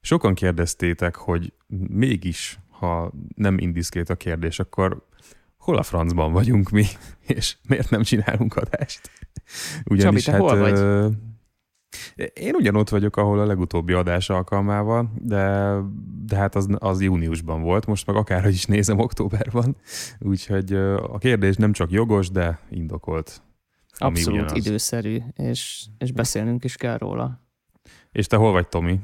sokan kérdeztétek, hogy mégis, ha nem indiszkrét a kérdés, akkor hol a francban vagyunk mi, és miért nem csinálunk adást? Ugyanis Csabi, te hát, hol vagy? Én ugyanott vagyok, ahol a legutóbbi adás alkalmával, de, de hát az, az júniusban volt, most meg akárhogy is nézem, októberban. Úgyhogy a kérdés nem csak jogos, de indokolt. Abszolút ugyanaz. időszerű, és, és beszélnünk is kell róla. És te hol vagy, Tomi?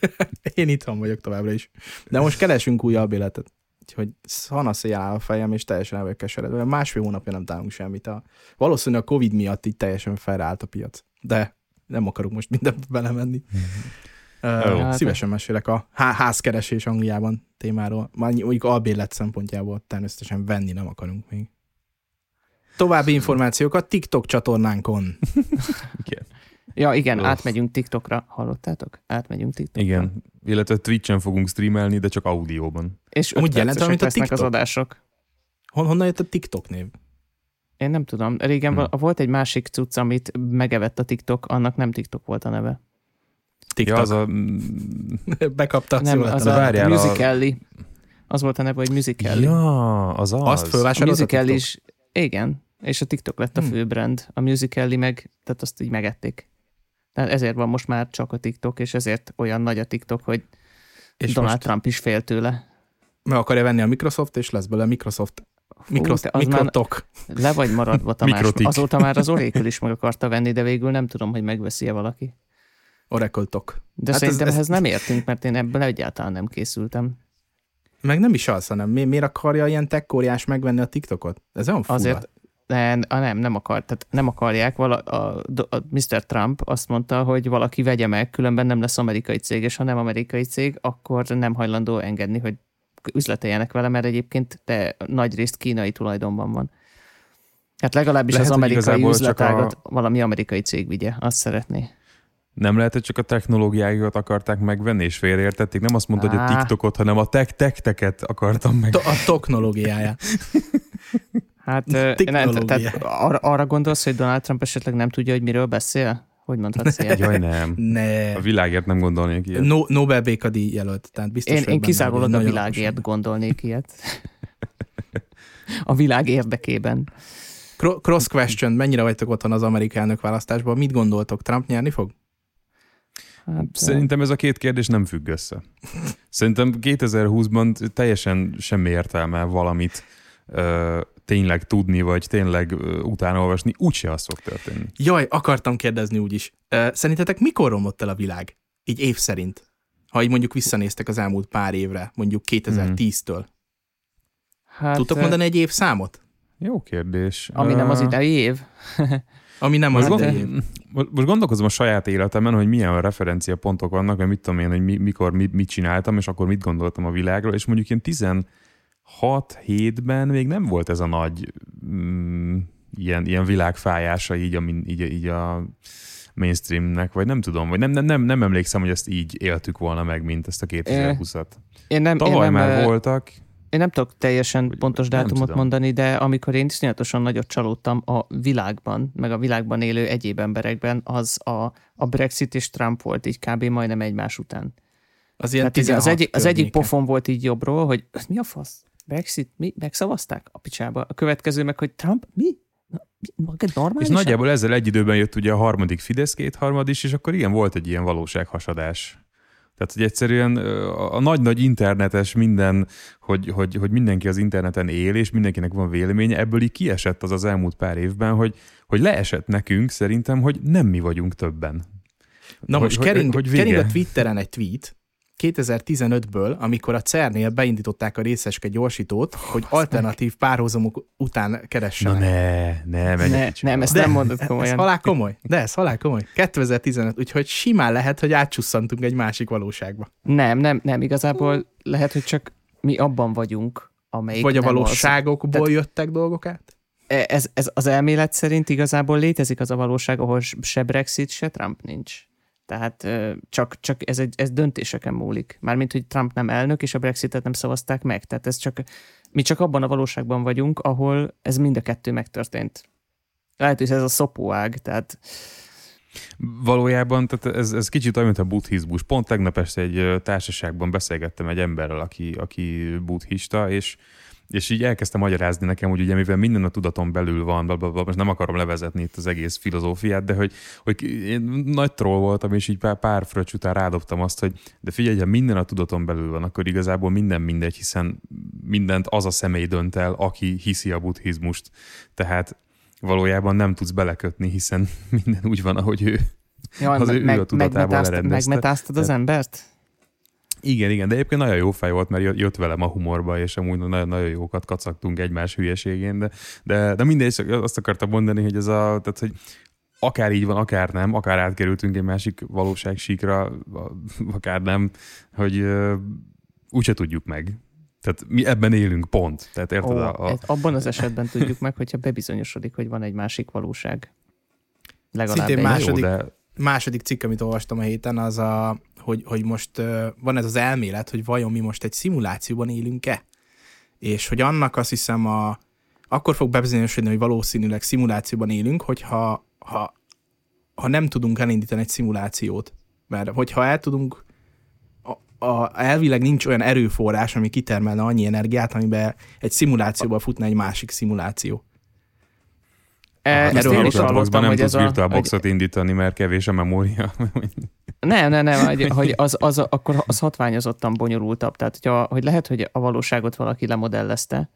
Én itthon vagyok továbbra is. De most keresünk újabb életet. Úgyhogy szanasz áll a fejem, és teljesen el vagyok keseredve. Másfél hónapja nem találunk semmit. A, valószínűleg a Covid miatt így teljesen felállt a piac. De nem akarok most mindenbe belemenni. Uh, hát, szívesen mesélek a házkeresés Angliában témáról. Már mondjuk albérlet szempontjából természetesen venni nem akarunk még. További információkat TikTok csatornánkon. igen. Ja, igen, Rossz. átmegyünk TikTokra. Hallottátok? Átmegyünk TikTokra. Igen, illetve Twitch-en fogunk streamelni, de csak audióban. És úgy jelent, amit a TikTok. az adások. Hon, honnan jött a TikTok név? Én nem tudom. Régen hmm. volt egy másik cucc, amit megevett a TikTok, annak nem TikTok volt a neve. TikTok. Ja, az a... Bekapta. Nem, az a, a Musical.ly. Az volt a neve, hogy Musical.ly. Ja, az az. Azt a Musical is, igen, és a TikTok lett a hmm. fő brand. A Musical.ly meg, tehát azt így megették. Tehát ezért van most már csak a TikTok, és ezért olyan nagy a TikTok, hogy és Donald. Trump is fél tőle. Meg akarja venni a Microsoft, és lesz belőle Microsoft Mikro, Fú, mikrotok. Le vagy maradva, Tamás. Mikrotik. Azóta már az Oracle is meg akarta venni, de végül nem tudom, hogy megveszi-e valaki. Oracle tok. De hát szerintem ez, ehhez ez... nem értünk, mert én ebből egyáltalán nem készültem. Meg nem is az, hanem mi, miért akarja ilyen tech megvenni a TikTokot? Ez olyan fura. Azért, nem, nem, nem akar, tehát nem akarják. Vala, a, a Mr. Trump azt mondta, hogy valaki vegye meg, különben nem lesz amerikai cég, és ha nem amerikai cég, akkor nem hajlandó engedni, hogy üzleteljenek vele, mert egyébként de nagy részt kínai tulajdonban van. Hát legalábbis lehet, az amerikai üzletágat a... valami amerikai cég vigye, azt szeretné. Nem lehet, hogy csak a technológiáikat akarták megvenni, és félreértették. Nem azt mondta, hogy a TikTokot, hanem a tech tech akartam meg. A technológiája. hát nem, tehát arra, arra gondolsz, hogy Donald Trump esetleg nem tudja, hogy miről beszél? Hogy mondhatsz ilyet? Jaj, nem. ne. A világért nem gondolnék ilyet. No, Nobel békadi jelölt, tehát biztos, Én, én kizárólag a világért gondolnék ilyet. A világ érdekében. Cross question, mennyire vagytok otthon az amerikai elnök választásban? Mit gondoltok, Trump nyerni fog? Hát, Szerintem ez a két kérdés nem függ össze. Szerintem 2020-ban teljesen semmi értelme valamit tényleg tudni, vagy tényleg utána olvasni, úgyse az fog történni. Jaj, akartam kérdezni úgyis. Szerintetek mikor romlott el a világ? Így év szerint. Ha így mondjuk visszanéztek az elmúlt pár évre, mondjuk 2010-től. Hát, Tudtok mondani egy év számot? Jó kérdés. Ami nem az idei év. Ami nem most az idei év. Most gondolkozom a saját életemben, hogy milyen referenciapontok vannak, vagy mit tudom én, hogy mi, mikor mit, mit csináltam, és akkor mit gondoltam a világról, és mondjuk ilyen 6-7-ben még nem volt ez a nagy mm, ilyen, ilyen világfájása így, a, így, így a mainstreamnek, vagy nem tudom, vagy nem, nem, nem, nem emlékszem, hogy ezt így éltük volna meg, mint ezt a 2020-at. Én nem, Tavaly én nem, már voltak. Én nem tudok teljesen pontos dátumot mondani, de amikor én iszonyatosan nagyot csalódtam a világban, meg a világban élő egyéb emberekben, az a, a Brexit és Trump volt így kb. majdnem egymás után. Az, ilyen az, egyik, az egyik pofon volt így jobbról, hogy mi a fasz? Brexit, mi? Megszavazták a picsába. A következő meg, hogy Trump, mi? Normális? És nagyjából ezzel egy időben jött ugye a harmadik Fidesz kétharmad is, és akkor igen, volt egy ilyen valósághasadás. Tehát, hogy egyszerűen a nagy-nagy internetes minden, hogy, hogy, hogy mindenki az interneten él, és mindenkinek van véleménye, ebből így kiesett az az elmúlt pár évben, hogy, hogy leesett nekünk szerintem, hogy nem mi vagyunk többen. Na hogy, most kering, hogy, hogy kering a Twitteren egy tweet, 2015-ből, amikor a CERN-nél beindították a részeske gyorsítót, hogy alternatív párhuzamok után keressenek. Na ne, ne, ne Nem, ezt De, nem mondod komolyan. Ez halál komoly. De ez halál komoly. 2015, úgyhogy simán lehet, hogy átcsusszantunk egy másik valóságba. Nem, nem, nem, igazából lehet, hogy csak mi abban vagyunk, amelyik Vagy a valóságokból az. jöttek dolgok át? E, ez, ez az elmélet szerint igazából létezik az a valóság, ahol se Brexit, se Trump nincs. Tehát csak, csak ez, egy, ez döntéseken múlik. Mármint, hogy Trump nem elnök, és a Brexitet nem szavazták meg. Tehát ez csak, mi csak abban a valóságban vagyunk, ahol ez mind a kettő megtörtént. Lehet, hogy ez a szopóág, tehát Valójában tehát ez, ez kicsit olyan, mint a buddhizmus. Pont tegnap este egy társaságban beszélgettem egy emberrel, aki, aki buddhista, és és így elkezdtem magyarázni nekem, hogy ugye mivel minden a tudaton belül van, blablabla, most nem akarom levezetni itt az egész filozófiát, de hogy, hogy én nagy troll voltam, és így pár, pár fröccs után rádobtam azt, hogy de figyelj, ha minden a tudaton belül van, akkor igazából minden mindegy, hiszen mindent az a személy dönt el, aki hiszi a buddhizmust. Tehát valójában nem tudsz belekötni, hiszen minden úgy van, ahogy ő. Jaj, az meg, ő a tudatában megmetáztad az embert? Igen, igen, de egyébként nagyon jó fej volt, mert jött velem a humorba, és amúgy nagyon, nagyon jókat kacagtunk egymás hülyeségén, de, de, de mindegy, azt akartam mondani, hogy ez a, tehát, hogy akár így van, akár nem, akár átkerültünk egy másik valóságsíkra, akár nem, hogy úgyse tudjuk meg. Tehát mi ebben élünk, pont. Tehát érted? Ó, a, a... Abban az esetben tudjuk meg, hogyha bebizonyosodik, hogy van egy másik valóság. Legalább Szintén második, jó, de... második cikk, amit olvastam a héten, az a hogy, hogy most van ez az elmélet, hogy vajon mi most egy szimulációban élünk-e. És hogy annak azt hiszem a, akkor fog bebizonyosodni, hogy valószínűleg szimulációban élünk, hogyha ha, ha nem tudunk elindítani egy szimulációt. Mert hogyha el tudunk, a, a, elvileg nincs olyan erőforrás, ami kitermelne annyi energiát, amiben egy szimulációban futna egy másik szimuláció. E, ezt én is hallottam, nem hogy tudsz VirtualBoxot hogy... indítani, mert kevés a memória. nem, nem, nem, hogy, hogy az, az, akkor az hatványozottan bonyolultabb. Tehát, hogyha, hogy lehet, hogy a valóságot valaki lemodellezte,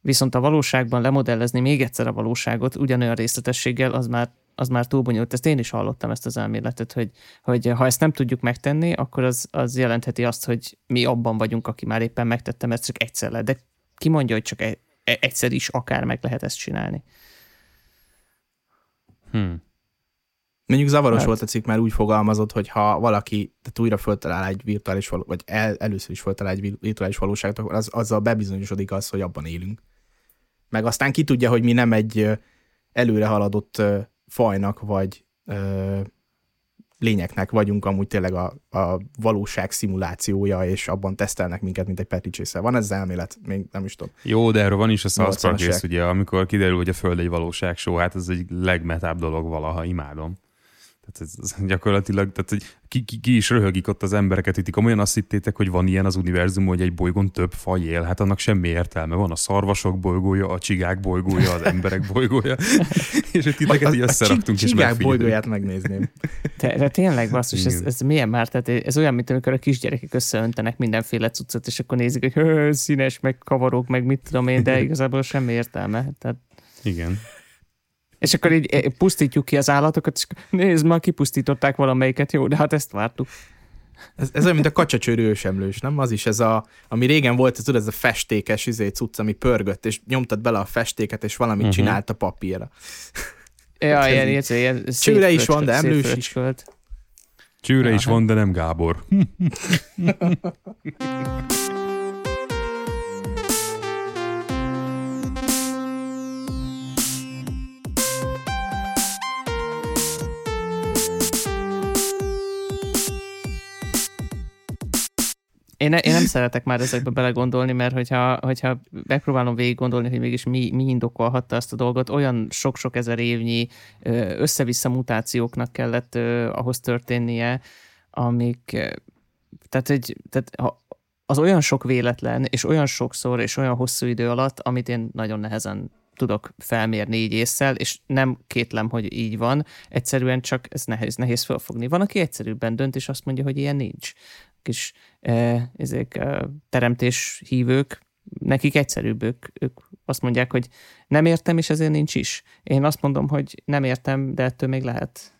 viszont a valóságban lemodellezni még egyszer a valóságot ugyanolyan részletességgel, az már, az már túl bonyolult. Ezt én is hallottam, ezt az elméletet, hogy, hogy ha ezt nem tudjuk megtenni, akkor az, az jelentheti azt, hogy mi abban vagyunk, aki már éppen megtettem, ezt csak egyszer le. De ki mondja, hogy csak e, e, egyszer is akár meg lehet ezt csinálni. Hmm. Mondjuk zavaros hát. volt a cikk, mert úgy fogalmazott, hogy ha valaki tehát újra föltalál egy virtuális való, vagy el, először is föltalál egy virtuális valóságot, akkor az, azzal bebizonyosodik az, hogy abban élünk. Meg aztán ki tudja, hogy mi nem egy előre haladott fajnak, vagy lényeknek vagyunk amúgy tényleg a, a valóság szimulációja, és abban tesztelnek minket, mint egy petricséssel. Van ez elmélet? Még nem is tudom. Jó, de erről van is a South Park rész, ugye, amikor kiderül, hogy a Föld egy valóság show, hát ez egy legmetább dolog valaha, imádom. Tehát ez, ez gyakorlatilag, tehát hogy ki, ki, ki, is röhögik ott az embereket, hogy komolyan azt hittétek, hogy van ilyen az univerzum, hogy egy bolygón több faj él, hát annak semmi értelme. Van a szarvasok bolygója, a csigák bolygója, az emberek bolygója, és hogy titeket így összeraktunk és csigák bolygóját megnézném. Te, de tényleg basszus, ez, ez milyen már? Tehát ez olyan, mint amikor a kisgyerekek összeöntenek mindenféle cuccot, és akkor nézik, hogy színes, meg kavarok, meg mit tudom én, de igazából semmi értelme. Tehát... Igen. És akkor így eh, pusztítjuk ki az állatokat, és nézd, már kipusztították valamelyiket, jó, de hát ezt vártuk. Ez, ez olyan, mint a kacsacsőrű ősemlős, nem? Az is ez a, ami régen volt, ez, tudod, ez a festékes izé, cucc, ami pörgött, és nyomtad bele a festéket, és valamit uh-huh. csinált a papírra. Ja, ilyen, ilyen, ilyen Csőre is van, de emlős is. Csőre is van, de nem Gábor. Én, ne, én nem szeretek már ezekbe belegondolni, mert hogyha, hogyha megpróbálom végig gondolni, hogy mégis mi, mi indokolhatta ezt a dolgot, olyan sok-sok ezer évnyi össze-vissza mutációknak kellett ahhoz történnie, amik, tehát, egy, tehát az olyan sok véletlen, és olyan sokszor, és olyan hosszú idő alatt, amit én nagyon nehezen tudok felmérni így észszel, és nem kétlem, hogy így van, egyszerűen csak ez nehéz, nehéz felfogni. Van, aki egyszerűbben dönt, és azt mondja, hogy ilyen nincs kis e, ezek e, teremtés hívők, nekik egyszerűbb, ők, ők azt mondják, hogy nem értem, és ezért nincs is. Én azt mondom, hogy nem értem, de ettől még lehet.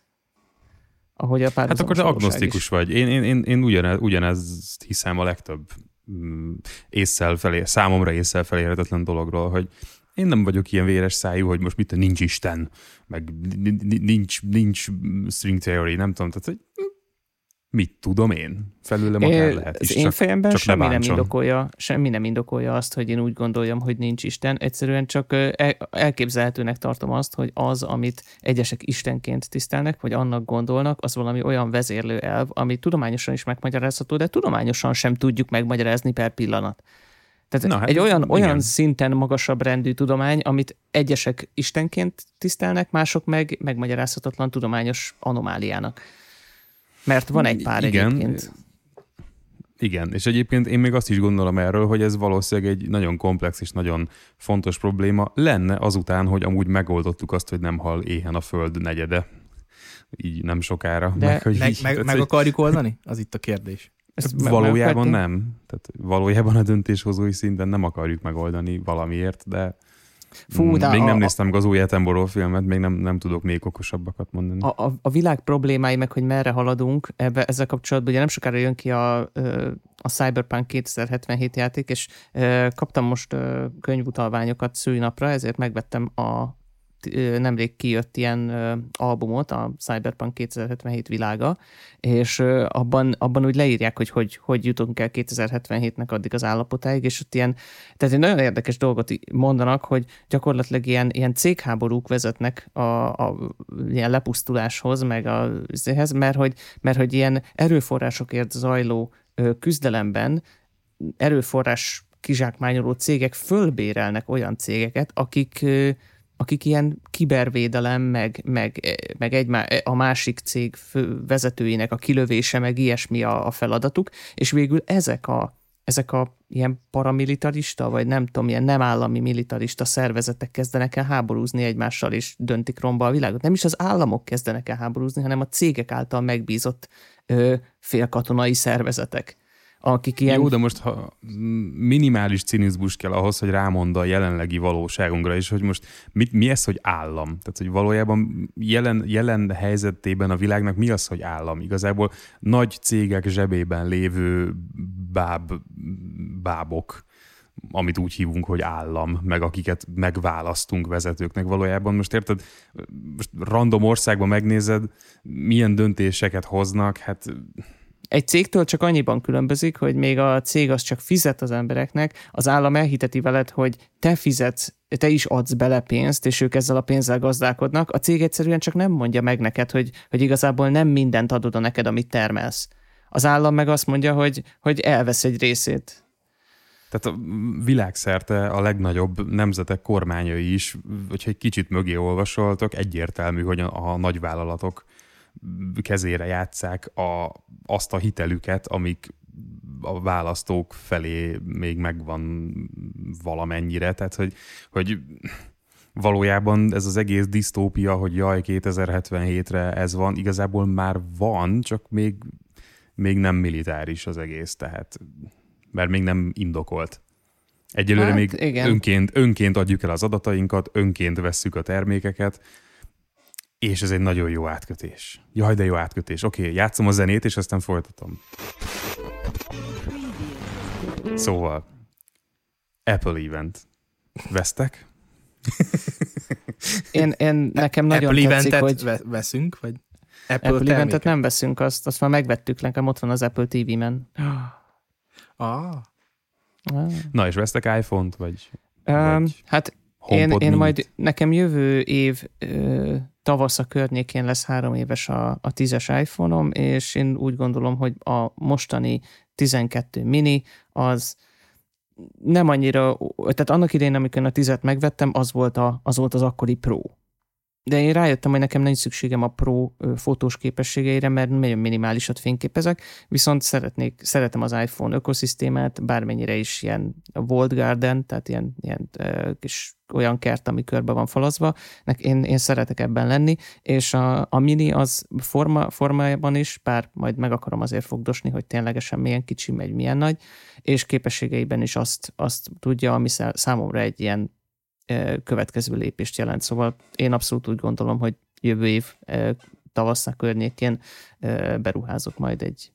Ahogy a Hát akkor te agnosztikus is. vagy. Én, én, én, én ugyanez, ugyanezt hiszem a legtöbb mm, észszel felé, számomra észszel felérhetetlen dologról, hogy én nem vagyok ilyen véres szájú, hogy most mit nincs Isten, meg nincs, nincs string theory, nem tudom, tehát hogy mit tudom én? Felőlem akár lehet is. Az én fejemben csak semmi, nem indokolja, semmi nem indokolja azt, hogy én úgy gondoljam, hogy nincs Isten. Egyszerűen csak elképzelhetőnek tartom azt, hogy az, amit egyesek Istenként tisztelnek, vagy annak gondolnak, az valami olyan vezérlő elv, ami tudományosan is megmagyarázható, de tudományosan sem tudjuk megmagyarázni per pillanat. Tehát Na, hát egy olyan, olyan szinten magasabb rendű tudomány, amit egyesek istenként tisztelnek, mások meg megmagyarázhatatlan tudományos anomáliának. Mert van egy pár igen, egyébként. Igen, és egyébként én még azt is gondolom erről, hogy ez valószínűleg egy nagyon komplex és nagyon fontos probléma lenne azután, hogy amúgy megoldottuk azt, hogy nem hal éhen a föld negyede. Így nem sokára. De meg, hogy meg, így, meg, meg akarjuk oldani? Az itt a kérdés. Ezt valójában nem. Tehát valójában a döntéshozói szinten nem akarjuk megoldani valamiért, de Fú, de még a, nem néztem meg az új Attenborough filmet, még nem, nem tudok még okosabbakat mondani. A, a, a világ problémái, meg hogy merre haladunk, ebbe, ezzel kapcsolatban ugye nem sokára jön ki a, a Cyberpunk 2077 játék, és kaptam most könyvutalványokat szülinapra, ezért megvettem a nemrég kijött ilyen albumot, a Cyberpunk 2077 világa, és abban, abban úgy leírják, hogy, hogy hogy jutunk el 2077-nek addig az állapotáig, és ott ilyen, tehát egy nagyon érdekes dolgot mondanak, hogy gyakorlatilag ilyen, ilyen cégháborúk vezetnek a, a ilyen lepusztuláshoz, meg a, mert hogy, mert hogy ilyen erőforrásokért zajló küzdelemben erőforrás kizsákmányoló cégek fölbérelnek olyan cégeket, akik akik ilyen kibervédelem, meg, meg, meg egy, a másik cég fő vezetőinek a kilövése, meg ilyesmi a, a feladatuk, és végül ezek a, ezek a ilyen paramilitarista, vagy nem tudom, ilyen nem állami militarista szervezetek kezdenek el háborúzni egymással, és döntik romba a világot. Nem is az államok kezdenek el háborúzni, hanem a cégek által megbízott ö, félkatonai szervezetek akik ilyen... Jó, de most ha minimális cinizmus kell ahhoz, hogy rámond a jelenlegi valóságunkra, és hogy most mit, mi ez, hogy állam? Tehát, hogy valójában jelen, jelen helyzetében a világnak mi az, hogy állam? Igazából nagy cégek zsebében lévő báb, bábok, amit úgy hívunk, hogy állam, meg akiket megválasztunk vezetőknek valójában. Most érted, most random országban megnézed, milyen döntéseket hoznak, hát egy cégtől csak annyiban különbözik, hogy még a cég az csak fizet az embereknek, az állam elhiteti veled, hogy te fizetsz, te is adsz bele pénzt, és ők ezzel a pénzzel gazdálkodnak. A cég egyszerűen csak nem mondja meg neked, hogy, hogy igazából nem mindent adod a neked, amit termelsz. Az állam meg azt mondja, hogy, hogy elvesz egy részét. Tehát a világszerte a legnagyobb nemzetek kormányai is, hogyha egy kicsit mögé olvasoltok, egyértelmű, hogy a, a nagyvállalatok kezére játszák a, azt a hitelüket, amik a választók felé még megvan valamennyire, tehát hogy, hogy valójában ez az egész disztópia, hogy jaj, 2077-re ez van, igazából már van, csak még, még nem militáris az egész, tehát mert még nem indokolt. Egyelőre hát, még igen. Önként, önként adjuk el az adatainkat, önként vesszük a termékeket, és ez egy nagyon jó átkötés. Jaj, de jó átkötés. Oké, okay, játszom a zenét, és aztán folytatom. Szóval, Apple Event. Vesztek? én, én nekem nagyon Apple tetszik, eventet hogy... veszünk, vagy Apple, Apple eventet nem veszünk, azt, azt már megvettük, nekem ott van az Apple TV-men. Ah. ah. Na, és vesztek iPhone-t, vagy? Um, vagy hát én, én majd, nekem jövő év ö, tavasz a környékén lesz három éves a, a tízes iPhone-om, és én úgy gondolom, hogy a mostani 12 mini az nem annyira, tehát annak idején, amikor a tizet megvettem, az volt, a, az volt az akkori Pro de én rájöttem, hogy nekem nincs szükségem a pro fotós képességeire, mert nagyon minimálisat fényképezek, viszont szeretnék, szeretem az iPhone ökoszisztémát, bármennyire is ilyen World Garden, tehát ilyen, ilyen kis olyan kert, ami körbe van falazva, én, én szeretek ebben lenni, és a, a mini az forma, formájában is, bár majd meg akarom azért fogdosni, hogy ténylegesen milyen kicsi megy, milyen nagy, és képességeiben is azt, azt tudja, ami számomra egy ilyen következő lépést jelent. Szóval én abszolút úgy gondolom, hogy jövő év tavasszal környékén beruházok majd egy,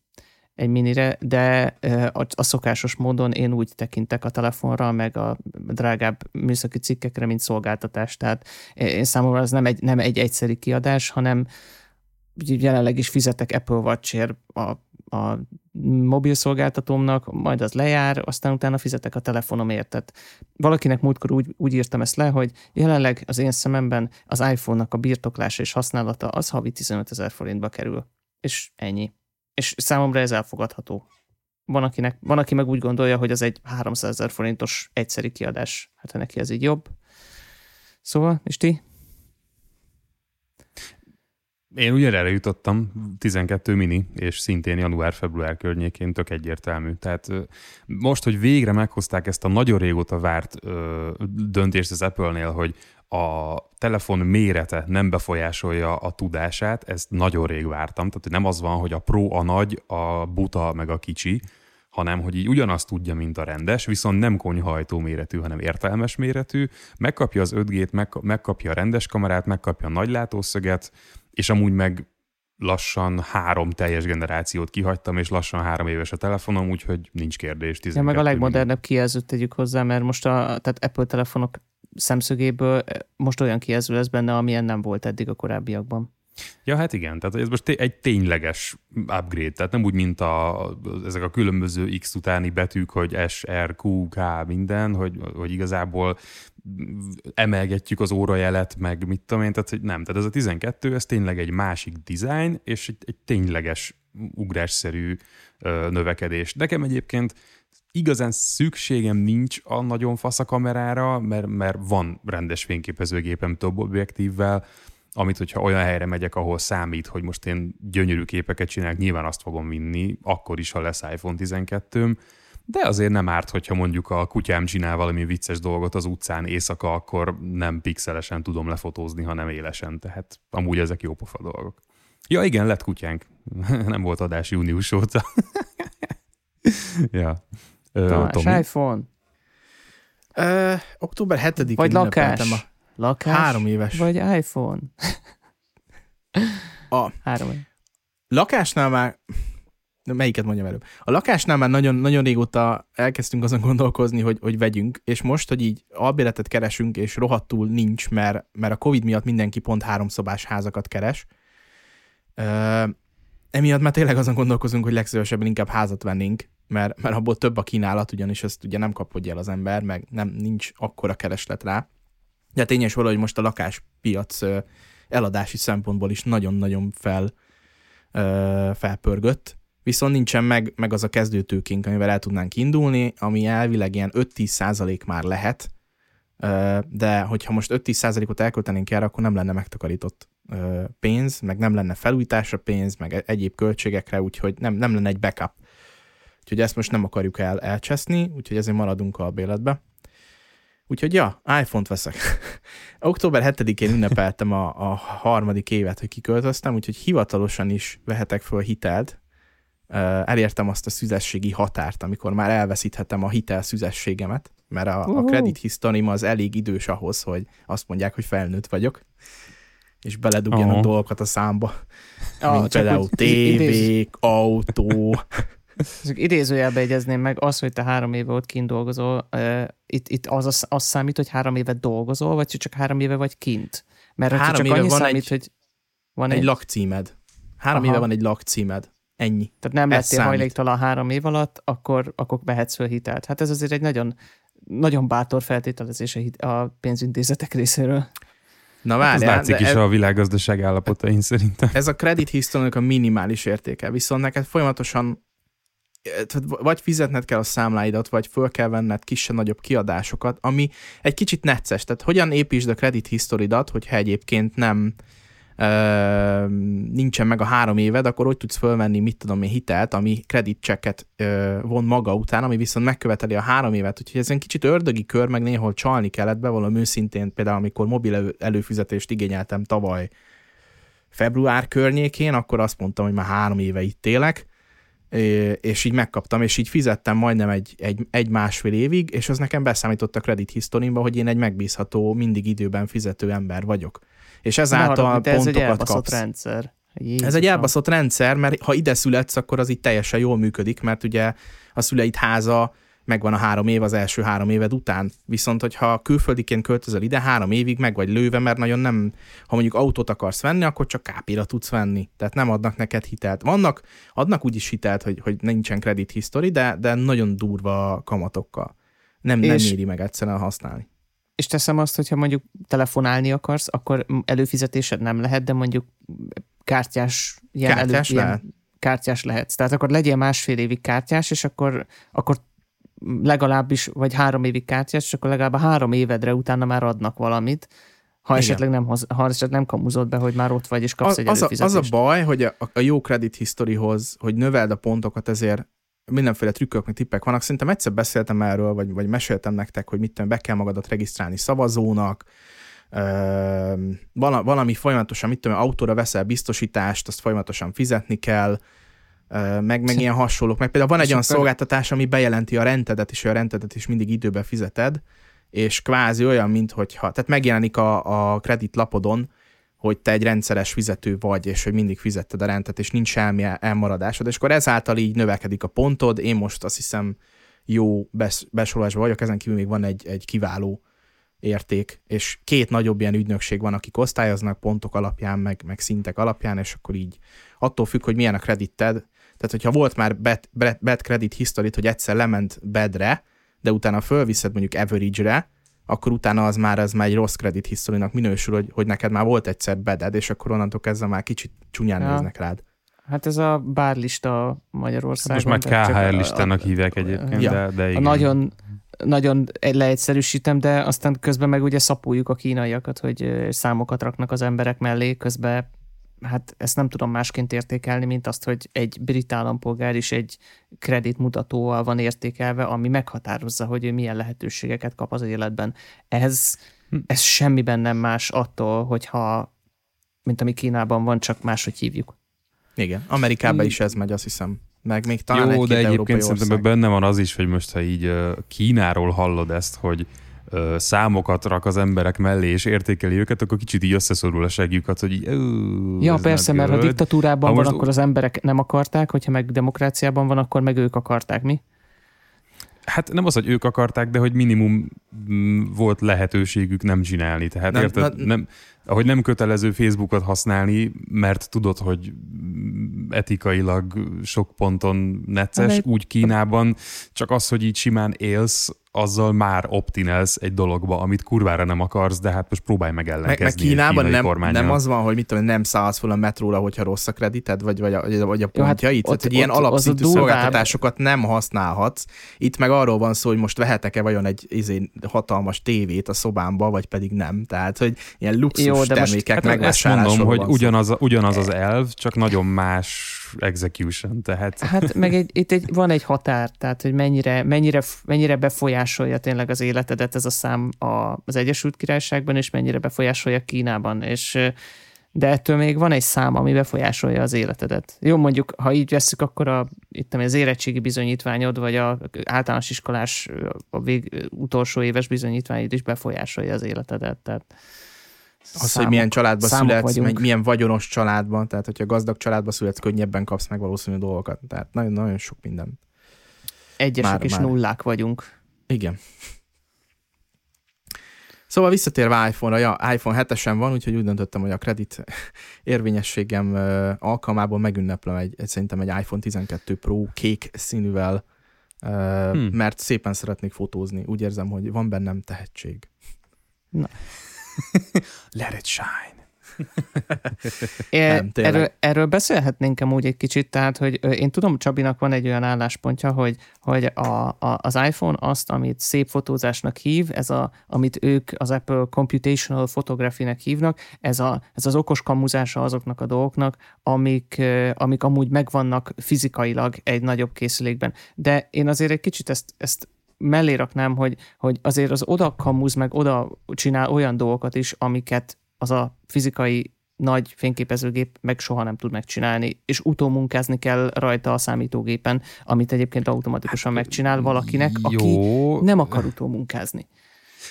egy minire, de a, szokásos módon én úgy tekintek a telefonra, meg a drágább műszaki cikkekre, mint szolgáltatás. Tehát én számomra ez nem egy, nem egy egyszeri kiadás, hanem jelenleg is fizetek Apple Watch-ért a a mobil szolgáltatómnak, majd az lejár, aztán utána fizetek a telefonomért. Tehát valakinek múltkor úgy, úgy írtam ezt le, hogy jelenleg az én szememben az iPhone-nak a birtoklása és használata az havi 15 ezer forintba kerül. És ennyi. És számomra ez elfogadható. van, akinek, van, aki meg úgy gondolja, hogy az egy 300 ezer forintos egyszeri kiadás. Hát neki ez így jobb. Szóval, és ti? Én ugye erre jutottam, 12 mini, és szintén január-február környékén tök egyértelmű. Tehát most, hogy végre meghozták ezt a nagyon régóta várt ö, döntést az Apple-nél, hogy a telefon mérete nem befolyásolja a tudását, ezt nagyon rég vártam. Tehát nem az van, hogy a Pro a nagy, a buta meg a kicsi, hanem hogy így ugyanazt tudja, mint a rendes, viszont nem konyhajtó méretű, hanem értelmes méretű, megkapja az 5G-t, megkapja a rendes kamerát, megkapja a nagy látószöget, és amúgy meg lassan három teljes generációt kihagytam, és lassan három éves a telefonom, úgyhogy nincs kérdés. Ja, meg a legmodernebb kijelzőt tegyük hozzá, mert most a tehát Apple telefonok szemszögéből most olyan kijelző lesz benne, amilyen nem volt eddig a korábbiakban. Ja, hát igen, tehát ez most egy tényleges upgrade, tehát nem úgy, mint a, ezek a különböző X utáni betűk, hogy S, R, Q, K, minden, hogy, hogy igazából emelgetjük az órajelet, meg mit tudom én, tehát hogy nem. Tehát ez a 12, ez tényleg egy másik design, és egy, egy tényleges ugrásszerű ö, növekedés. Nekem egyébként igazán szükségem nincs a nagyon fasz a kamerára, mert, mert van rendes fényképezőgépem több objektívvel, amit, hogyha olyan helyre megyek, ahol számít, hogy most én gyönyörű képeket csinálok, nyilván azt fogom vinni, akkor is, ha lesz iPhone 12-m, de azért nem árt, hogyha mondjuk a kutyám csinál valami vicces dolgot az utcán éjszaka, akkor nem pixelesen tudom lefotózni, hanem élesen, tehát amúgy ezek jó pofa dolgok. Ja igen, lett kutyánk. nem volt adás június óta. ja. Tamás, iPhone. Ö, október 7-én Vagy lakás. A Lakás? Három éves. Vagy iPhone? A három. Lakásnál már de melyiket mondjam előbb? A lakásnál már nagyon, nagyon régóta elkezdtünk azon gondolkozni, hogy, hogy vegyünk, és most, hogy így albéletet keresünk, és rohadtul nincs, mert, mert a Covid miatt mindenki pont háromszobás házakat keres. Uh, emiatt már tényleg azon gondolkozunk, hogy legszívesebben inkább házat vennénk, mert, mert abból több a kínálat, ugyanis ezt ugye nem kapodja el az ember, meg nem nincs akkora kereslet rá. De tényes valahogy most a lakáspiac eladási szempontból is nagyon-nagyon fel, felpörgött, viszont nincsen meg, meg az a kezdőtőkénk, amivel el tudnánk indulni, ami elvileg ilyen 5-10 százalék már lehet, de hogyha most 5-10 százalékot elköltenénk erre, akkor nem lenne megtakarított pénz, meg nem lenne felújításra pénz, meg e-, egyéb költségekre, úgyhogy nem, nem lenne egy backup. Úgyhogy ezt most nem akarjuk el, elcseszni, úgyhogy ezért maradunk a béletbe. Úgyhogy ja, iPhone-t veszek. Október 7-én ünnepeltem a, a harmadik évet, hogy kiköltöztem, úgyhogy hivatalosan is vehetek föl hitelt. Elértem azt a szüzességi határt, amikor már elveszíthetem a hitel szüzességemet, mert a, a credit history az elég idős ahhoz, hogy azt mondják, hogy felnőtt vagyok, és beledugjanak uh-huh. dolgokat a számba. Ah, mint például tévék, autó, csak idézőjelbe egyezném meg, az, hogy te három éve ott kint dolgozol, uh, itt, itt az, az, az számít, hogy három éve dolgozol, vagy csak három éve vagy kint? Mert három csak éve annyi van számít, egy, hogy van egy, egy lakcímed. Három Aha. éve van egy lakcímed. Ennyi. Tehát nem Ez lettél hajléktalan három év alatt, akkor, akkor vehetsz föl hitelt. Hát ez azért egy nagyon, nagyon bátor feltételezés a pénzintézetek részéről. Na várjál, hát ez látszik is e... a világgazdaság állapotain szerintem. Ez a credit history a minimális értéke, viszont neked folyamatosan vagy fizetned kell a számláidat, vagy föl kell venned kisebb-nagyobb kiadásokat, ami egy kicsit necces. Tehát hogyan építsd a credit historidat, hogyha egyébként nem ö, nincsen meg a három éved, akkor hogy tudsz fölvenni, mit tudom én, hitelt, ami kreditcseket von maga után, ami viszont megköveteli a három évet. Úgyhogy ez egy kicsit ördögi kör, meg néhol csalni kellett, bevallom őszintén, például amikor mobil előfizetést igényeltem tavaly február környékén, akkor azt mondtam, hogy már három éve itt élek, és így megkaptam, és így fizettem majdnem egy, egy, egy másfél évig, és az nekem beszámított a credit historimba, hogy én egy megbízható, mindig időben fizető ember vagyok. És ezáltal harag, pontokat ez egy kapsz. rendszer. Jézus ez egy elbaszott rendszer, mert ha ide születsz, akkor az itt teljesen jól működik, mert ugye a szüleid háza megvan a három év az első három éved után. Viszont, hogyha külföldiként költözöl ide, három évig meg vagy lőve, mert nagyon nem, ha mondjuk autót akarsz venni, akkor csak kápira tudsz venni. Tehát nem adnak neked hitelt. Vannak, adnak úgyis hitelt, hogy, hogy nincsen credit history, de, de nagyon durva kamatokkal. Nem, nem éri meg egyszerűen használni. És teszem azt, hogyha mondjuk telefonálni akarsz, akkor előfizetésed nem lehet, de mondjuk kártyás, ilyen, kártyás elő, ilyen kártyás lehetsz. Tehát akkor legyél másfél évig kártyás, és akkor, akkor legalábbis, vagy három évig kártyás, és akkor legalább három évedre utána már adnak valamit, ha Igen. esetleg nem, hoz, ha esetleg nem kamuzod be, hogy már ott vagy, és kapsz az, egy az a, az a baj, hogy a, a jó credit historyhoz, hogy növeld a pontokat, ezért mindenféle trükkök, meg tippek vannak. Szerintem egyszer beszéltem erről, vagy, vagy meséltem nektek, hogy mit tudom, be kell magadat regisztrálni szavazónak, valami folyamatosan, mit tudom, autóra veszel biztosítást, azt folyamatosan fizetni kell, meg, meg ilyen hasonlók. Meg például van egy olyan szolgáltatás, ami bejelenti a rentedet, és a rentedet is mindig időben fizeted, és kvázi olyan, mintha, tehát megjelenik a, a kreditlapodon, hogy te egy rendszeres fizető vagy, és hogy mindig fizetted a rendet, és nincs semmi elmaradásod, és akkor ezáltal így növekedik a pontod. Én most azt hiszem jó bes- besorolásban vagyok, ezen kívül még van egy, egy kiváló érték, és két nagyobb ilyen ügynökség van, akik osztályoznak pontok alapján, meg, meg szintek alapján, és akkor így attól függ, hogy milyen a kredited. Tehát, hogyha volt már bad, bad, bad credit history hogy egyszer lement bedre, de utána fölviszed mondjuk average-re, akkor utána az már, az már egy rossz kredit history minősül, hogy, hogy neked már volt egyszer beded, és akkor onnantól kezdve már kicsit csúnyán ja. néznek rád. Hát ez a bárlista Magyarországon. Most már KHL listának hívják egyébként, ja. de, de igen. A nagyon, nagyon leegyszerűsítem, de aztán közben meg ugye szapuljuk a kínaiakat, hogy számokat raknak az emberek mellé, közben hát ezt nem tudom másként értékelni, mint azt, hogy egy brit állampolgár is egy kreditmutatóval van értékelve, ami meghatározza, hogy ő milyen lehetőségeket kap az életben. Ez, hm. ez semmiben nem más attól, hogyha mint ami Kínában van, csak máshogy hívjuk. Igen, Amerikában is ez megy, azt hiszem. Meg még talán Jó, egy de egyébként szerintem benne van az is, hogy most, ha így Kínáról hallod ezt, hogy számokat rak az emberek mellé, és értékeli őket, akkor kicsit így összeszorul a segjukat, hogy így, Ja, persze, mert ha diktatúrában ha van, most... akkor az emberek nem akarták, hogyha meg demokráciában van, akkor meg ők akarták, mi? Hát nem az, hogy ők akarták, de hogy minimum mm, volt lehetőségük nem csinálni. Tehát nem, érted? Na, nem, ahogy nem kötelező Facebookot használni, mert tudod, hogy etikailag sok ponton necces, úgy Kínában, csak az, hogy így simán élsz, azzal már optinelsz egy dologba, amit kurvára nem akarsz, de hát most próbálj meg ellenkezni. Meg, meg Kínában nem, nem az van, hogy mit tudom, nem szállsz fel a metróra, hogyha rossz a kredited, vagy, vagy a, vagy a pontjait. Jó, hát Tehát, hogy ilyen alapszintű szolgáltatásokat nem használhatsz. Itt meg arról van szó, hogy most vehetek-e vajon egy izé, hatalmas tévét a szobámba, vagy pedig nem. Tehát, hogy ilyen luxus Jó, de termékek most, hát ezt mondom, hogy ugyanaz, ugyanaz az elv, csak nagyon más execution. Tehát. Hát meg egy, itt egy, van egy határ, tehát hogy mennyire, mennyire, mennyire befolyásolja tényleg az életedet ez a szám a, az Egyesült Királyságban, és mennyire befolyásolja Kínában, és de ettől még van egy szám, ami befolyásolja az életedet. Jó, mondjuk, ha így veszük, akkor a, itt az érettségi bizonyítványod, vagy a általános iskolás a vég, utolsó éves bizonyítványod is befolyásolja az életedet. Tehát az, számok, hogy milyen családba születsz, vagyunk. milyen vagyonos családban, tehát hogyha gazdag családba születsz, könnyebben kapsz meg valószínű dolgokat. Tehát nagyon, nagyon sok minden. Egyesek már, és már. nullák vagyunk. Igen. Szóval visszatérve iPhone-ra, ja, iPhone 7-esen van, úgyhogy úgy döntöttem, hogy a kredit érvényességem alkalmából megünneplem egy, egy, szerintem egy iPhone 12 Pro kék színűvel, hmm. mert szépen szeretnék fotózni. Úgy érzem, hogy van bennem tehetség. Na. Let it shine. Nem, erről, erről beszélhetnénk amúgy egy kicsit, tehát, hogy én tudom, Csabinak van egy olyan álláspontja, hogy, hogy a, a, az iPhone azt, amit szép fotózásnak hív, ez a, amit ők az Apple Computational Photography-nek hívnak, ez, a, ez az okos kamuzása azoknak a dolgoknak, amik, amik amúgy megvannak fizikailag egy nagyobb készülékben. De én azért egy kicsit ezt, ezt mellé raknám, hogy, hogy azért az oda kamuz meg oda csinál olyan dolgokat is, amiket az a fizikai nagy fényképezőgép meg soha nem tud megcsinálni, és utómunkázni kell rajta a számítógépen, amit egyébként automatikusan hát, megcsinál valakinek, jó. aki nem akar utómunkázni.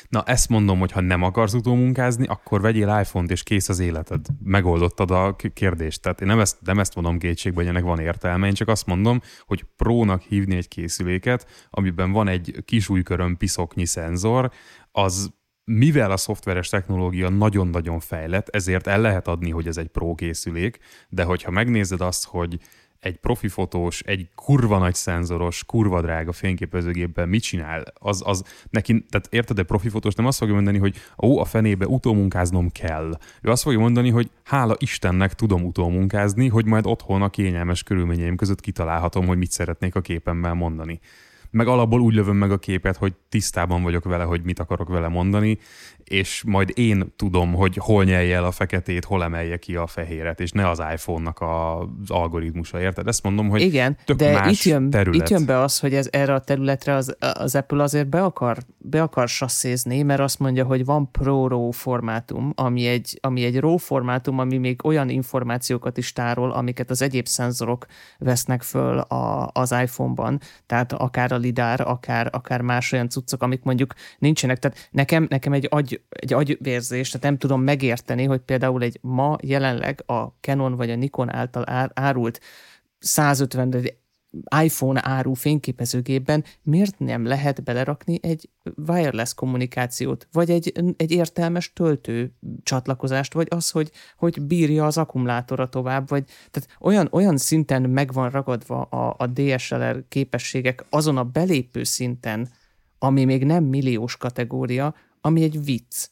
Na ezt mondom, hogy ha nem akarsz utómunkázni, akkor vegyél iPhone-t, és kész az életed. Megoldottad a kérdést. Tehát én nem ezt, nem ezt mondom kétségbe, hogy ennek van értelme, én csak azt mondom, hogy prónak hívni egy készüléket, amiben van egy kis újkörön piszoknyi szenzor, az mivel a szoftveres technológia nagyon-nagyon fejlett, ezért el lehet adni, hogy ez egy pro készülék, de hogyha megnézed azt, hogy egy profi fotós, egy kurva nagy szenzoros, kurva drága fényképezőgépben mit csinál, az, az neki, tehát érted, egy profi fotós nem azt fogja mondani, hogy ó, a fenébe utómunkáznom kell. Ő azt fogja mondani, hogy hála Istennek tudom utómunkázni, hogy majd otthon a kényelmes körülményeim között kitalálhatom, hogy mit szeretnék a képemmel mondani meg alapból úgy lövöm meg a képet, hogy tisztában vagyok vele, hogy mit akarok vele mondani, és majd én tudom, hogy hol nyelje el a feketét, hol emelje ki a fehéret, és ne az iPhone-nak az algoritmusa, érted? Ezt mondom, hogy Igen, tök de más itt jön, terület. itt jön be az, hogy ez erre a területre az, az Apple azért be akar, be akar sasszézni, mert azt mondja, hogy van Pro RAW formátum, ami egy, ami egy RAW formátum, ami még olyan információkat is tárol, amiket az egyéb szenzorok vesznek föl a, az iPhone-ban, tehát akár a lidár, akár, akár más olyan cuccok, amik mondjuk nincsenek. Tehát nekem, nekem egy, agy, egy agyvérzés, tehát nem tudom megérteni, hogy például egy ma jelenleg a Canon vagy a Nikon által ár, árult 150 de iPhone áru fényképezőgépben miért nem lehet belerakni egy wireless kommunikációt, vagy egy, egy értelmes töltő csatlakozást, vagy az, hogy, hogy bírja az akkumulátora tovább, vagy tehát olyan, olyan szinten meg van ragadva a, a DSLR képességek azon a belépő szinten, ami még nem milliós kategória, ami egy vicc.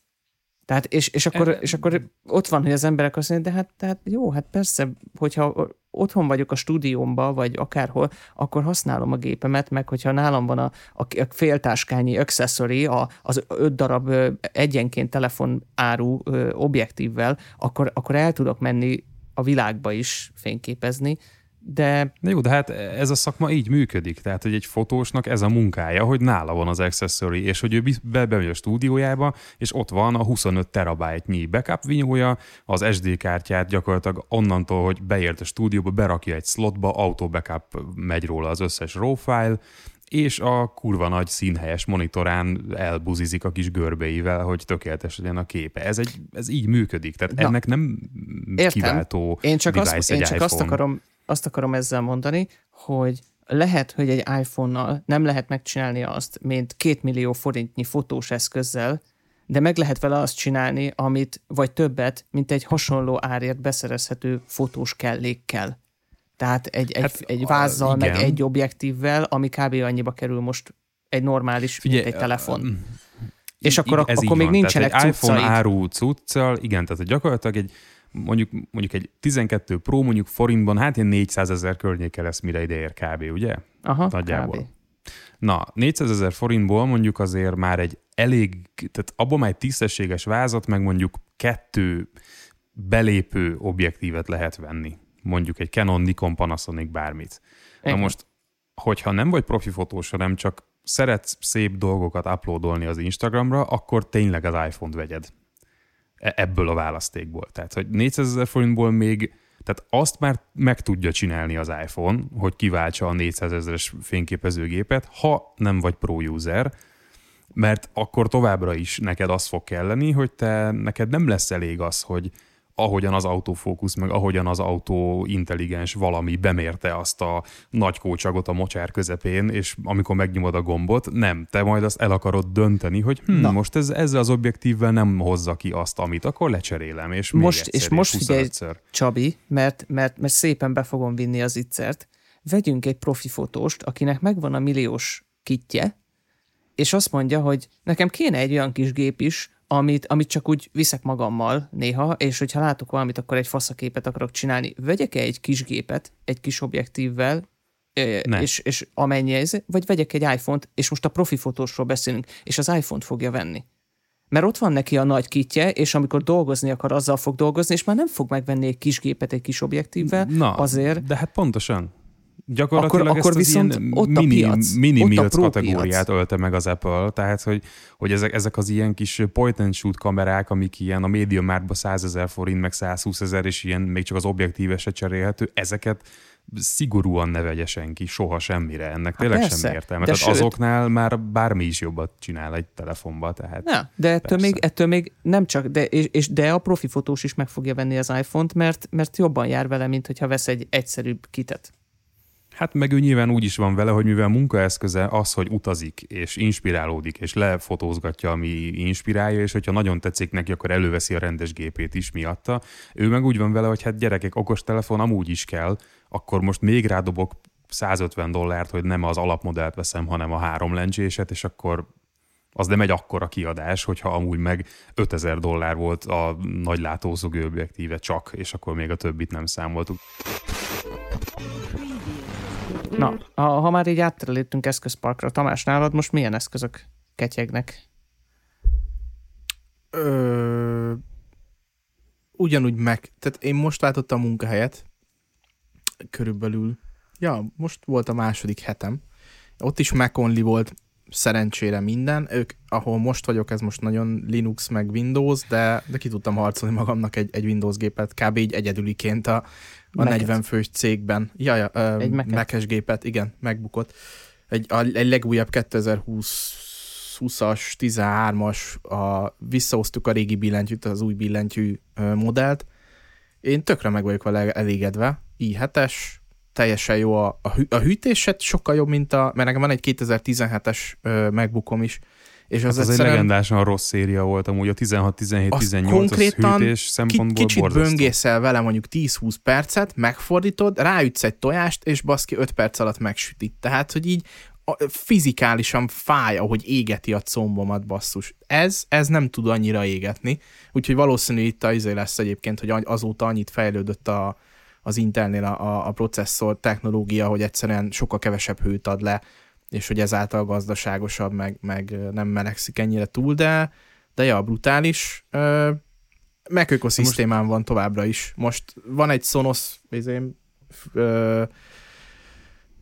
Tehát, és, és, akkor, és akkor ott van, hogy az emberek azt mondják, de hát, tehát jó, hát persze, hogyha otthon vagyok a stúdiómba, vagy akárhol, akkor használom a gépemet, meg hogyha nálam van a, a, féltáskányi accessory, a, az öt darab egyenként telefon áru objektívvel, akkor, akkor el tudok menni a világba is fényképezni, de... Na jó, de hát ez a szakma így működik. Tehát, hogy egy fotósnak ez a munkája, hogy nála van az accessory, és hogy ő be, bemegy a stúdiójába, és ott van a 25 terabájtnyi backup vinyója, az SD kártyát gyakorlatilag onnantól, hogy beért a stúdióba, berakja egy slotba, auto backup megy róla az összes RAW file, és a kurva nagy színhelyes monitorán elbuzizik a kis görbeivel, hogy tökéletes legyen a képe. Ez, egy, ez így működik, tehát Na, ennek nem értem. kiváltó én csak, azt, én csak azt akarom azt akarom ezzel mondani, hogy lehet, hogy egy iPhone-nal nem lehet megcsinálni azt, mint két millió forintnyi fotós eszközzel, de meg lehet vele azt csinálni, amit, vagy többet, mint egy hasonló árért beszerezhető fotós kellékkel. Tehát egy, egy, Hát, egy vázzal, a- meg egy objektívvel, ami kb. annyiba kerül most egy normális, Figyelj, mint egy telefon. ö, És akkor, ez akkor még van. nincsenek Tehát egy iPhone áru cuccal, igen, tehát gyakorlatilag egy mondjuk, mondjuk egy 12 Pro mondjuk forintban, hát ilyen 400 ezer környéke lesz, mire ide ér kb. ugye? Aha, nagyjából. kb. Na, 400 ezer forintból mondjuk azért már egy elég, tehát abban már egy tisztességes vázat, meg mondjuk kettő belépő objektívet lehet venni. Mondjuk egy Canon, Nikon, Panasonic, bármit. Na Igen. most, hogyha nem vagy profi fotós, hanem csak szeretsz szép dolgokat uploadolni az Instagramra, akkor tényleg az iPhone-t vegyed. E- Ebből a választékból. Tehát, hogy 400 ezer forintból még, tehát azt már meg tudja csinálni az iPhone, hogy kiváltsa a 400 ezeres fényképezőgépet, ha nem vagy pro user, mert akkor továbbra is neked az fog kelleni, hogy te, neked nem lesz elég az, hogy ahogyan az autofókusz, meg ahogyan az autó intelligens valami bemérte azt a nagy kócsagot a mocsár közepén, és amikor megnyomod a gombot, nem, te majd azt el akarod dönteni, hogy hm, Na. most ez, ezzel az objektívvel nem hozza ki azt, amit, akkor lecserélem, és még Most- egyszer, és most figyelj, 25-ször. Csabi, mert, mert, mert szépen be fogom vinni az ittszert, vegyünk egy profi fotóst, akinek megvan a milliós kitje, és azt mondja, hogy nekem kéne egy olyan kis gép is, amit, amit csak úgy viszek magammal néha, és hogyha látok valamit, akkor egy faszaképet akarok csinálni. Vegyek-e egy kis gépet, egy kis objektívvel, Ne. és, és amennyi ez, vagy vegyek egy iPhone-t, és most a profi fotósról beszélünk, és az iPhone-t fogja venni. Mert ott van neki a nagy kitje, és amikor dolgozni akar, azzal fog dolgozni, és már nem fog megvenni egy kis gépet egy kis objektívvel, Na, azért, De hát pontosan. Gyakorlatilag Akkor- ezt akkor viszont ilyen ott a mini, piac, mini ott a kategóriát piac. ölte meg az Apple, tehát hogy, hogy ezek, ezek az ilyen kis point and shoot kamerák, amik ilyen a média márba 100 ezer forint, meg 120 ezer, és ilyen még csak az objektíve se cserélhető, ezeket szigorúan ne vegye senki, soha semmire. Ennek tényleg persze, sem értelme. de Tehát sőt- azoknál már bármi is jobbat csinál egy telefonba. Tehát Na, de ettől Persze. még, ettől még nem csak, de, és, és de a profi fotós is meg fogja venni az iPhone-t, mert, mert jobban jár vele, mint hogyha vesz egy egyszerűbb kitet. Hát meg ő nyilván úgy is van vele, hogy mivel munkaeszköze az, hogy utazik, és inspirálódik, és lefotózgatja, ami inspirálja, és hogyha nagyon tetszik neki, akkor előveszi a rendes gépét is miatta. Ő meg úgy van vele, hogy hát gyerekek, okostelefon amúgy is kell, akkor most még rádobok 150 dollárt, hogy nem az alapmodellt veszem, hanem a három lencséset, és akkor az nem egy akkora kiadás, hogyha amúgy meg 5000 dollár volt a nagy látószögő objektíve csak, és akkor még a többit nem számoltuk. Na, ha, ha már így átterelítünk eszközparkra, Tamás, nálad most milyen eszközök ketyegnek? Ö, ugyanúgy meg, tehát én most látottam a munkahelyet, körülbelül, ja, most volt a második hetem, ott is Mac only volt szerencsére minden. Ők, ahol most vagyok, ez most nagyon Linux meg Windows, de, de ki tudtam harcolni magamnak egy, egy Windows gépet, kb. így egyedüliként a, a 40 fős cégben. Ja, ja, ö, Egy? Mac-es gépet, igen, megbukott. Egy, a, egy legújabb 2020 20-as, 13-as, a, visszahoztuk a régi billentyűt, az új billentyű ö, modellt. Én tökre meg vagyok vele elégedve. i7-es, teljesen jó a, a, hű, a hűtéset, sokkal jobb, mint a, mert nekem van egy 2017-es ö, MacBookom is, és az, Az, az egy egyszerűen legendásan rossz széria volt amúgy, a 16, 17, Azt 18 az konkrétan hűtés ki, szempontból kicsit borzasztó. böngészel vele mondjuk 10-20 percet, megfordítod, ráütsz egy tojást, és baszki 5 perc alatt megsüti. Tehát, hogy így fizikálisan fáj, ahogy égeti a combomat, basszus. Ez, ez nem tud annyira égetni, úgyhogy valószínű itt az izé lesz egyébként, hogy azóta annyit fejlődött a, az Intelnél a, a, a processzor technológia, hogy egyszerűen sokkal kevesebb hőt ad le, és hogy ezáltal gazdaságosabb, meg, meg nem melegszik ennyire túl, de, de ja, brutális. Ö, Mac ökoszisztémán van továbbra is. Most van egy Sonos ö,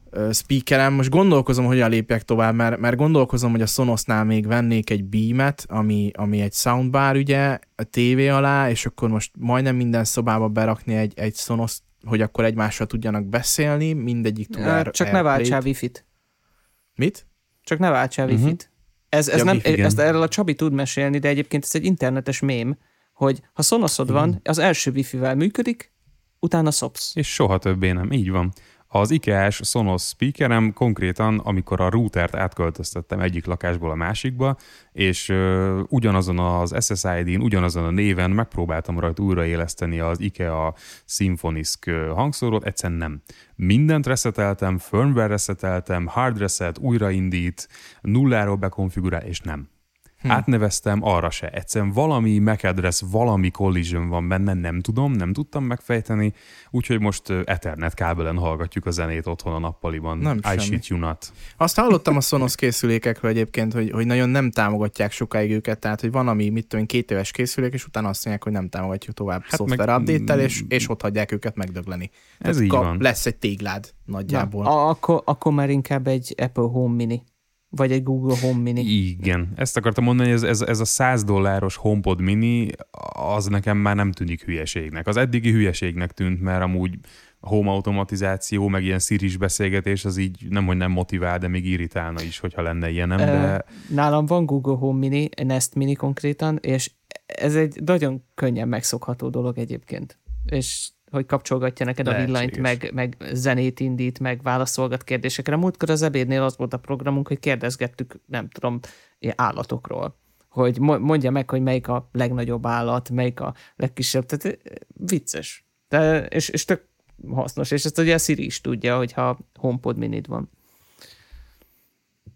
ö, speakerem, most gondolkozom, hogyan lépjek tovább, mert, mert gondolkozom, hogy a Sonosnál még vennék egy beamet, ami, ami egy soundbar ugye, a tévé alá, és akkor most majdnem minden szobába berakni egy, egy Sonos, hogy akkor egymással tudjanak beszélni, mindegyik tud Air- Csak ne váltsál wifi-t. Mit? Csak ne váltsál Mhm. wifi-t. Ez, ez Ja, nem, wifi, igen. ezt erről a Csabi tud mesélni, de egyébként ez egy internetes mém, hogy ha Sonosod van, az első wifi-vel működik, utána szopsz. És soha többé nem, így van. Az IKEA-s Sonos speakerem konkrétan, amikor a routert átköltöztettem egyik lakásból a másikba, és ö, ugyanazon az SSID-n, ugyanazon a néven megpróbáltam rajta újraéleszteni az IKEA Symfonisk hangszórót, egyszerűen nem. Mindent reszeteltem, firmware reszeteltem, hard reset, újraindít, nulláról bekonfigurál, és nem. Hm. Átneveztem, arra se. Egyszerűen valami MAC address, valami collision van benne, nem tudom, nem tudtam megfejteni, úgyhogy most Ethernet kábelen hallgatjuk a zenét otthon a nappaliban. Nem I semmi. shit you not. Azt hallottam a Sonos készülékekről egyébként, hogy, hogy nagyon nem támogatják sokáig őket, tehát hogy van, ami mit tudom, én, két éves készülék, és utána azt mondják, hogy nem támogatjuk tovább hát szoftver meg- update és, és ott hagyják őket megdögleni. Ez így van. Lesz egy téglád Na, nagyjából. a, akkor, akkor már inkább egy Apple Home Mini, vagy egy Google Home Mini. Igen, ezt akartam mondani, hogy ez, ez, ez a 100 dolláros HomePod mini, az nekem már nem tűnik hülyeségnek. Az eddigi hülyeségnek tűnt, mert amúgy home automatizáció, meg ilyen sziris beszélgetés, az így nem, hogy nem motivál, de még irritálna is, hogyha lenne ilyenem, Ö, de Nálam van Google Home Mini, Nest Mini konkrétan, és ez egy nagyon könnyen megszokható dolog egyébként. És hogy kapcsolgatja neked a villanyt, Lehetséges. meg, meg zenét indít, meg válaszolgat kérdésekre. Múltkor az ebédnél az volt a programunk, hogy kérdezgettük, nem tudom, állatokról. Hogy mo- mondja meg, hogy melyik a legnagyobb állat, melyik a legkisebb. Tehát eh, vicces. De, és, és tök hasznos. És ezt ugye a Siri is tudja, hogyha HomePod minid van.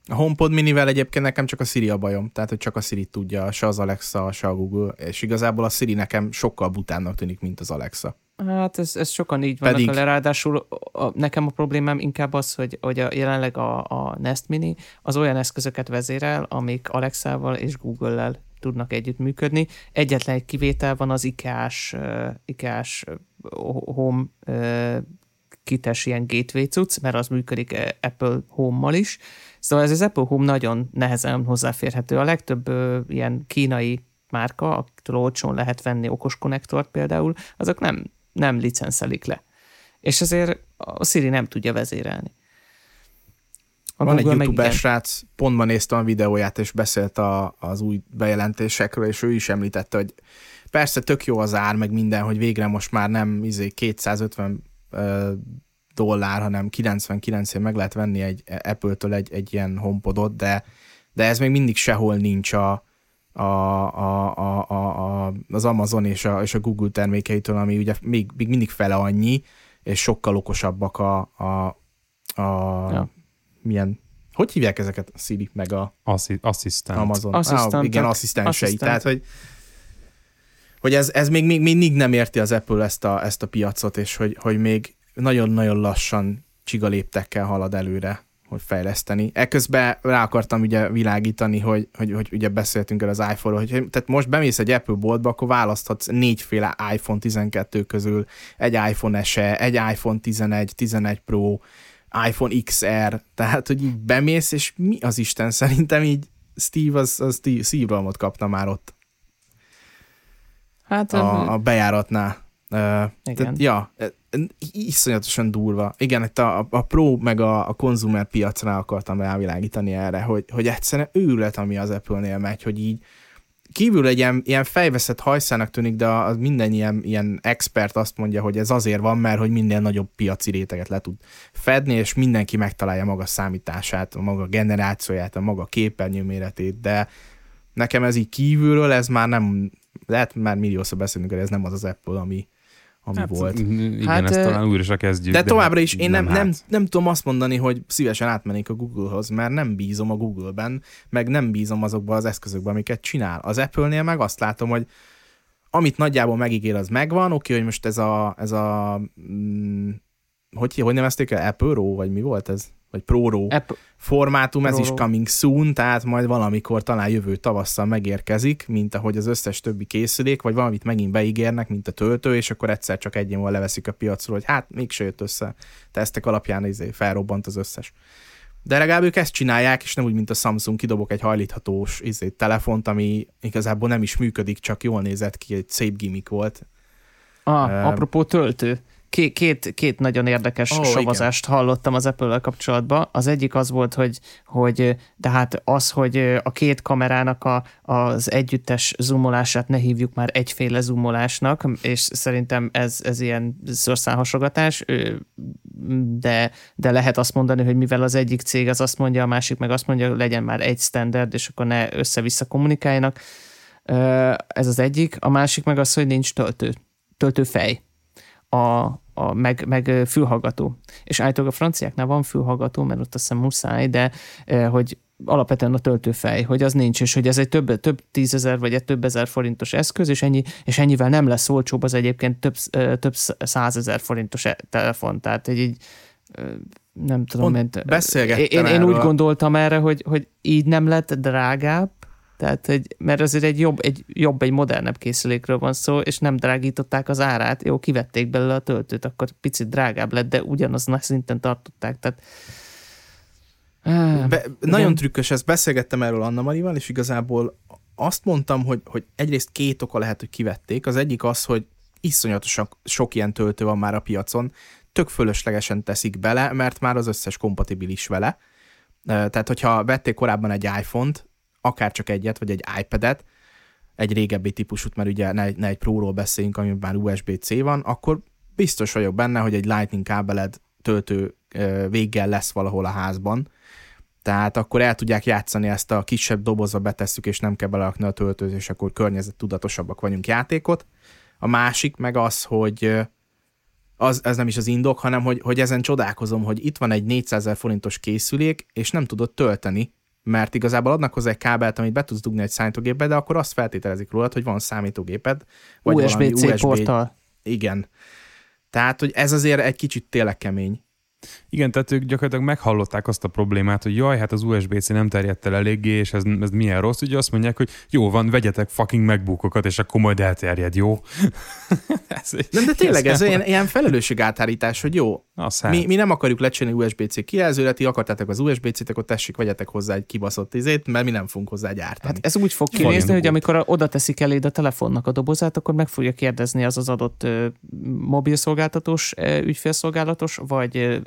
A HomePod minivel egyébként nekem csak a Siri a bajom, tehát hogy csak a Siri tudja, se az Alexa, se a Google, és igazából a Siri nekem sokkal butánnak tűnik, mint az Alexa. Hát ez, ez sokan így vannak Pedig- vele, ráadásul a, nekem a problémám inkább az, hogy, hogy a, jelenleg a, a Nest Mini az olyan eszközöket vezérel, amik Alexával és Google-lel tudnak együttműködni. Egyetlen egy kivétel van az IKEA-s, uh, IKEA-s uh, Home uh, kites ilyen gateway cucc, mert az működik uh, Apple Home-mal is. Szóval ez az Apple Home nagyon nehezen hozzáférhető. A legtöbb uh, ilyen kínai márka, akitől olcsón lehet venni okos konnektort például, azok nem, nem licenszelik le. És ezért a Siri nem tudja vezérelni. A Van egy Google meg youtuber srác, pont ma néztem a videóját, és beszélt a, az új bejelentésekről, és ő is említette, hogy persze tök jó az ár, meg minden, hogy végre most már nem izé 250 ö, dollár, hanem 99 ért meg lehet venni egy Apple-től egy, egy ilyen HomePodot, de, de ez még mindig sehol nincs a, a, a, a, a, a, az Amazon és a, és a Google termékeitől, ami ugye még, még mindig fele annyi, és sokkal okosabbak a, a, a Ja. milyen, hogy hívják ezeket a Siri, meg a Asszi- Asszisztent. Amazon. Asszisztentek. Ah, igen, asszisztensei. Asszisztent. Tehát, hogy hogy ez, ez még, még mindig nem érti az Apple ezt a, ezt a piacot, és hogy, hogy még nagyon-nagyon lassan csigaléptekkel halad előre, hogy fejleszteni. Eközben rá akartam ugye világítani, hogy, hogy, hogy ugye beszéltünk el az iPhone-ról, hogy tehát most bemész egy Apple boltba, akkor választhatsz négyféle iPhone 12 közül, egy iPhone SE, egy iPhone 11, 11 Pro, iPhone XR, tehát hogy így bemész, és mi az Isten szerintem így Steve az, az szívrohamot kapna már ott Hát a, a bejáratnál. Uh, Igen. Tehát, ja, iszonyatosan durva. Igen, itt a, a Pro meg a, a konzumer piacra akartam rávilágítani erre, hogy, hogy egyszerűen őrület, ami az Apple-nél megy, hogy így kívül egy ilyen, ilyen fejveszett hajszának tűnik, de az minden ilyen, ilyen expert azt mondja, hogy ez azért van, mert hogy minél nagyobb piaci réteget le tud fedni, és mindenki megtalálja maga számítását, a maga generációját, a maga képernyő méretét, de nekem ez így kívülről, ez már nem, lehet már milliószor beszélünk, hogy ez nem az az Apple, ami, ami hát, volt. Igen, Hát, ezt talán újra se kezdjük. De továbbra is én nem, nem, hát. nem, nem tudom azt mondani, hogy szívesen átmennék a Google-hoz, mert nem bízom a Google-ben, meg nem bízom azokba az eszközökben, amiket csinál. Az Apple-nél meg azt látom, hogy amit nagyjából megígér, az megvan. Oké, hogy most ez a, ez a mm, hogy, hogy nevezték el? Apple Raw, vagy mi volt ez? Vagy Pro Raw Apple, formátum, ez is Pro. coming soon, tehát majd valamikor talán jövő tavasszal megérkezik, mint ahogy az összes többi készülék, vagy valamit megint beígérnek, mint a töltő, és akkor egyszer csak egy év múlva leveszik a piacról, hogy hát mégse jött össze. Tesztek alapján izé, felrobbant az összes. De legalább ők ezt csinálják, és nem úgy, mint a Samsung, kidobok egy hajlíthatós izé, telefont, ami igazából nem is működik, csak jól nézett ki, egy szép gimmick volt. ah, Ö, apropó töltő. Két, két, két nagyon érdekes oh, savazást hallottam az apple kapcsolatban. Az egyik az volt, hogy, hogy de hát az, hogy a két kamerának a, az együttes zoomolását ne hívjuk már egyféle zoomolásnak, és szerintem ez, ez ilyen szorszánhasogatás, ö, de, de lehet azt mondani, hogy mivel az egyik cég az azt mondja, a másik meg azt mondja, legyen már egy standard, és akkor ne össze-vissza kommunikáljanak. Ez az egyik. A másik meg az, hogy nincs töltő, töltőfej a, a, meg, meg fülhallgató. És állítólag a franciáknál van fülhallgató, mert ott azt hiszem muszáj, de hogy alapvetően a töltőfej, hogy az nincs, és hogy ez egy több, több tízezer vagy egy több ezer forintos eszköz, és, ennyi, és ennyivel nem lesz olcsóbb az egyébként több, több százezer forintos e- telefon. Tehát egy így nem tudom, Pont mert beszélgettem én, én úgy gondoltam erre, hogy, hogy így nem lett drágább, tehát, hogy, mert azért egy jobb, egy jobb, egy modernebb készülékről van szó, és nem drágították az árát. Jó, kivették belőle a töltőt, akkor picit drágább lett, de ugyanazon a szinten tartották. Tehát, Be, nagyon trükkös, ezt beszélgettem erről Anna Marival, és igazából azt mondtam, hogy, hogy egyrészt két oka lehet, hogy kivették. Az egyik az, hogy iszonyatosan sok ilyen töltő van már a piacon, tök fölöslegesen teszik bele, mert már az összes kompatibilis vele. Tehát, hogyha vették korábban egy iPhone-t, akár csak egyet, vagy egy iPad-et, egy régebbi típusút, mert ugye ne, ne egy Pro-ról beszéljünk, amiben már USB-C van, akkor biztos vagyok benne, hogy egy Lightning kábeled töltő véggel lesz valahol a házban, tehát akkor el tudják játszani ezt a kisebb dobozba betesszük, és nem kell belerakni a töltőt, és akkor környezet tudatosabbak vagyunk játékot. A másik meg az, hogy az, ez nem is az indok, hanem hogy, hogy ezen csodálkozom, hogy itt van egy 400 ezer forintos készülék, és nem tudod tölteni, mert igazából adnak hozzá egy kábelt, amit be tudsz dugni egy számítógépbe, de akkor azt feltételezik rólad, hogy van számítógéped, vagy USB-C porttal. Igen. Tehát, hogy ez azért egy kicsit tényleg kemény. Igen, tehát ők gyakorlatilag meghallották azt a problémát, hogy jaj, hát az USB-C nem terjedt el eléggé, és ez, ez milyen rossz, ugye azt mondják, hogy jó van, vegyetek fucking megbookokat, és akkor majd elterjed, jó? ez, Nem, de tényleg ez ilyen, ilyen felelősségátárítás, hogy jó, Az mi, mi nem akarjuk lecserélni USB-C kijelzőre, ti akartátok az USB-C-t, akkor tessék, vegyetek hozzá egy kibaszott izét, mert mi nem fogunk hozzá gyártani. Hát ez úgy fog kinézni, hogy amikor oda teszik eléd a telefonnak a dobozát, akkor meg fogja kérdezni az az adott ö, mobilszolgáltatós, ö, ügyfélszolgálatos, vagy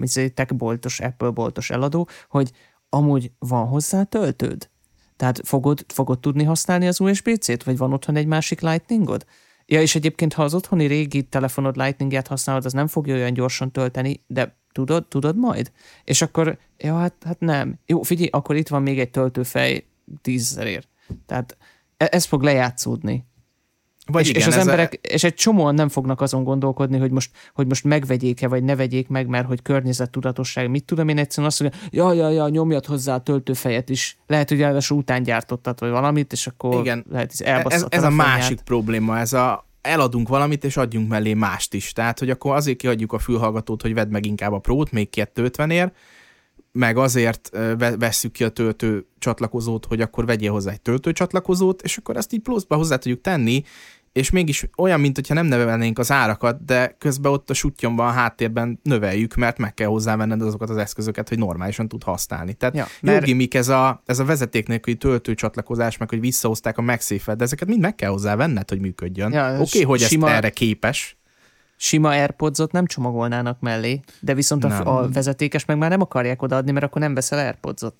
izé, techboltos, Apple boltos eladó, hogy amúgy van hozzá töltőd? Tehát fogod, fogod tudni használni az USB-C-t, vagy van otthon egy másik Lightningod? Ja, és egyébként, ha az otthoni régi telefonod Lightninget használod, az nem fogja olyan gyorsan tölteni, de tudod, tudod majd? És akkor, ja, hát, hát nem. Jó, figyelj, akkor itt van még egy töltőfej tízezerért. Tehát e- ez fog lejátszódni. Vagy és, igen, és az ez a- emberek, és egy csomóan nem fognak azon gondolkodni, hogy most, hogy most megvegyék-e, vagy ne vegyék meg, mert hogy környezettudatosság, mit tudom én egyszerűen azt mondja, ja, ja, ja, nyomjad hozzá a töltőfejet is. Lehet, hogy ráadásul után gyártottad, vagy valamit, és akkor Igen. lehet, hogy ez, elbasszott ez a telefonját. másik probléma, ez a eladunk valamit, és adjunk mellé mást is. Tehát, hogy akkor azért kiadjuk a fülhallgatót, hogy vedd meg inkább a prót, még 250 ér, meg azért vesszük ki a töltő csatlakozót, hogy akkor vegyél hozzá egy töltő csatlakozót, és akkor ezt így pluszba hozzá tudjuk tenni, és mégis olyan, mint hogyha nem növelnénk az árakat, de közben ott a sutyomban, a háttérben növeljük, mert meg kell hozzávenned azokat az eszközöket, hogy normálisan tud használni. Tehát Ja, mert- jó gimmick ez a, ez a vezeték nélküli töltőcsatlakozás, meg hogy visszahozták a MagSafe-et, de ezeket mind meg kell hozzávenned, hogy működjön. Ja, Oké, okay, hogy sima- ez erre képes. Sima Airpodsot nem csomagolnának mellé, de viszont a, Nem. a vezetékes meg már nem akarják odaadni, mert akkor nem veszel Airpodsot.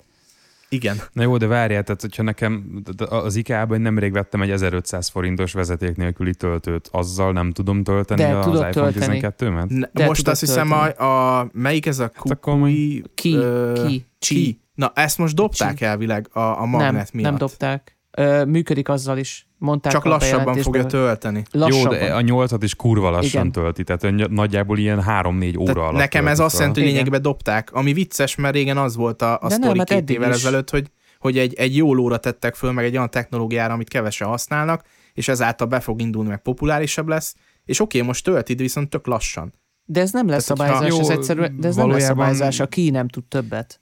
Igen. Na jó, de várjál, tehát hogyha nekem az IKEA-ban nemrég vettem egy 1500 forintos vezeték nélküli töltőt, azzal nem tudom tölteni De az tudod iPhone tölteni. 12-met? Ne, De most azt hiszem, a, a, melyik ez a akkor kukui... Ki, ö, ki, ki? Na, ezt most dobták Csi. elvileg a, a magnet nem, miatt. nem dobták. Ö, működik azzal is. Mondták Csak a lassabban fogja tölteni. Jó, Lassabban. de a 8-at is kurva lassan Igen. tölti, tehát nagyjából ilyen 3-4 óra Tehát alatt nekem ez azt jelenti, hogy Igen. lényegében dobták. Ami vicces, mert régen az volt a, a De sztori hát két évvel is. ezelőtt, hogy, hogy egy, egy jó lóra tettek föl, meg egy olyan technológiára, amit kevesen használnak, és ezáltal be fog indulni, meg populárisabb lesz. És oké, most tölti, de viszont tök lassan. De ez nem lesz Tehát, szabályzás, ez Jó, egyszerűen, de ez nem lesz valójában- szabályzás, a ki nem tud többet.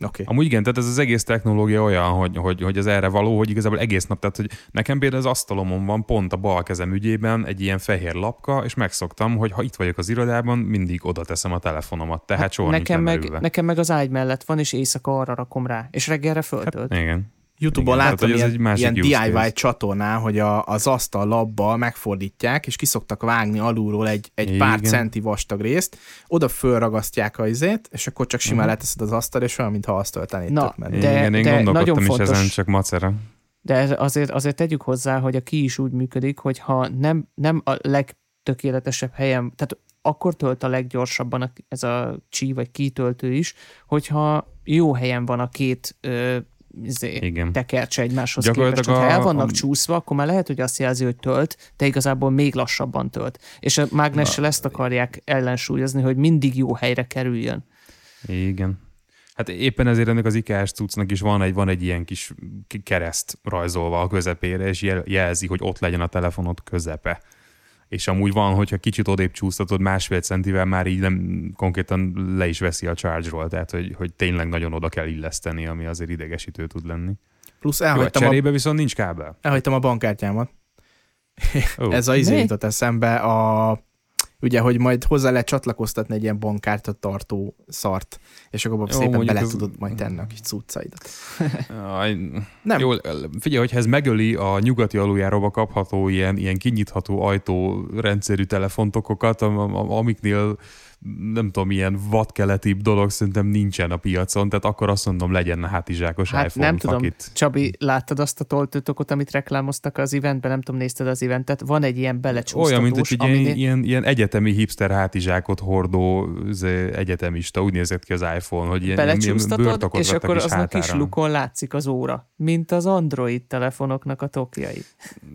Oké. Amúgy igen, tehát ez az egész technológia olyan, hogy, hogy, hogy ez erre való, hogy igazából egész nap, tehát hogy nekem például az asztalomon van pont a bal kezem ügyében egy ilyen fehér lapka, és megszoktam, hogy ha itt vagyok az irodában, mindig oda teszem a telefonomat, tehát hát soha nekem, nincs meg, lemerülve. nekem meg az ágy mellett van, és éjszaka arra rakom rá, és reggelre föltölt. Igen. Youtube-on Igen, láttam tehát, ilyen, egy másik ilyen DIY case. csatornán, hogy a, az asztal labbal megfordítják, és kiszoktak vágni alulról egy, egy pár Igen. centi vastag részt, oda fölragasztják a izét, és akkor csak simán Mhm. leteszed az asztal, és olyan, mintha. Na, tök menő. De- igen, én de gondolkodtam nagyon is fontos- ezen, csak macera. De azért, azért tegyük hozzá, hogy a ki is úgy működik, hogy ha nem, nem a legtökéletesebb helyen, tehát akkor tölt a leggyorsabban a, ez a csí vagy kitöltő is, hogyha jó helyen van a két ö, izé, Igen. tekercse egymáshoz képest. Ha el vannak a- csúszva, akkor már lehet, hogy azt jelzi, hogy tölt, de igazából még lassabban tölt. És a mágnessel ezt akarják ellensúlyozni, hogy mindig jó helyre kerüljön. Igen. Hát éppen ezért ennek az IKEA-s cuccnak is van egy, van egy ilyen kis kereszt rajzolva a közepére, és jel- jelzi, hogy ott legyen a telefonod közepe. És amúgy van, hogyha kicsit odébb csúsztatod másfél centivel, már így nem konkrétan le is veszi a charge-ról, tehát hogy, hogy tényleg nagyon oda kell illeszteni, ami azért idegesítő tud lenni. Plusz Jó, elhagytam, a, cserébe viszont nincs kábel. elhagytam a bankkártyámat. Ez a izé jutott eszembe a ugye, hogy majd hozzá lehet csatlakoztatni egy ilyen bankkártya tartó szart, és akkor Jó, szépen bele az- tudod majd tenni a kis cuccaidat. Nem, Jó, figyelj, hogyha ez megöli a nyugati aluljáróba kapható ilyen, ilyen kinyitható ajtó rendszerű telefontokokat, am- am- amiknél nem tudom, ilyen vadkeletibb dolog szerintem nincsen a piacon, tehát akkor azt mondom, legyen hátizsákos Hát iPhone nem tudom, fakit. Csabi, láttad azt a toltőtokot, amit reklámoztak az eventben? Nem tudom, nézted az eventet? Van egy ilyen belecsúsztatós, Olyan, mint egy ilyen, aminél- ilyen, ilyen egyetemi hipster hátizsákot hordó izé, egyetemista, úgy nézett ki az iPhone, hogy ilyen, ilyen és akkor is azon a kis hátára. lukon látszik az óra, mint az Android telefonoknak a tokjai.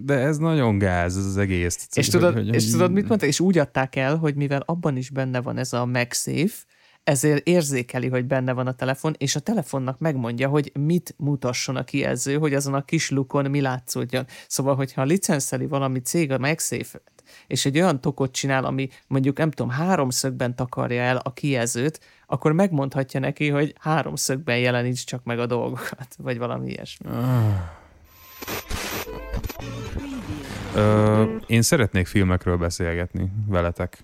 De ez nagyon gáz, ez az egész. És tudod, hogy- és hogy- tudod, mit mondták? És úgy adták el, hogy mivel abban is benne van ez a MagSafe, ezért érzékeli, hogy benne van a telefon, és a telefonnak megmondja, hogy mit mutasson a kijelző, hogy azon a kis lukon mi látszódjon. Szóval, hogyha licenszeli valami cég a MagSafe-et, és egy olyan tokot csinál, ami mondjuk nem tudom, háromszögben takarja el a kijelzőt, akkor megmondhatja neki, hogy háromszögben jeleníts csak meg a dolgokat, vagy valami ilyesmi. Ö, én szeretnék filmekről beszélgetni veletek.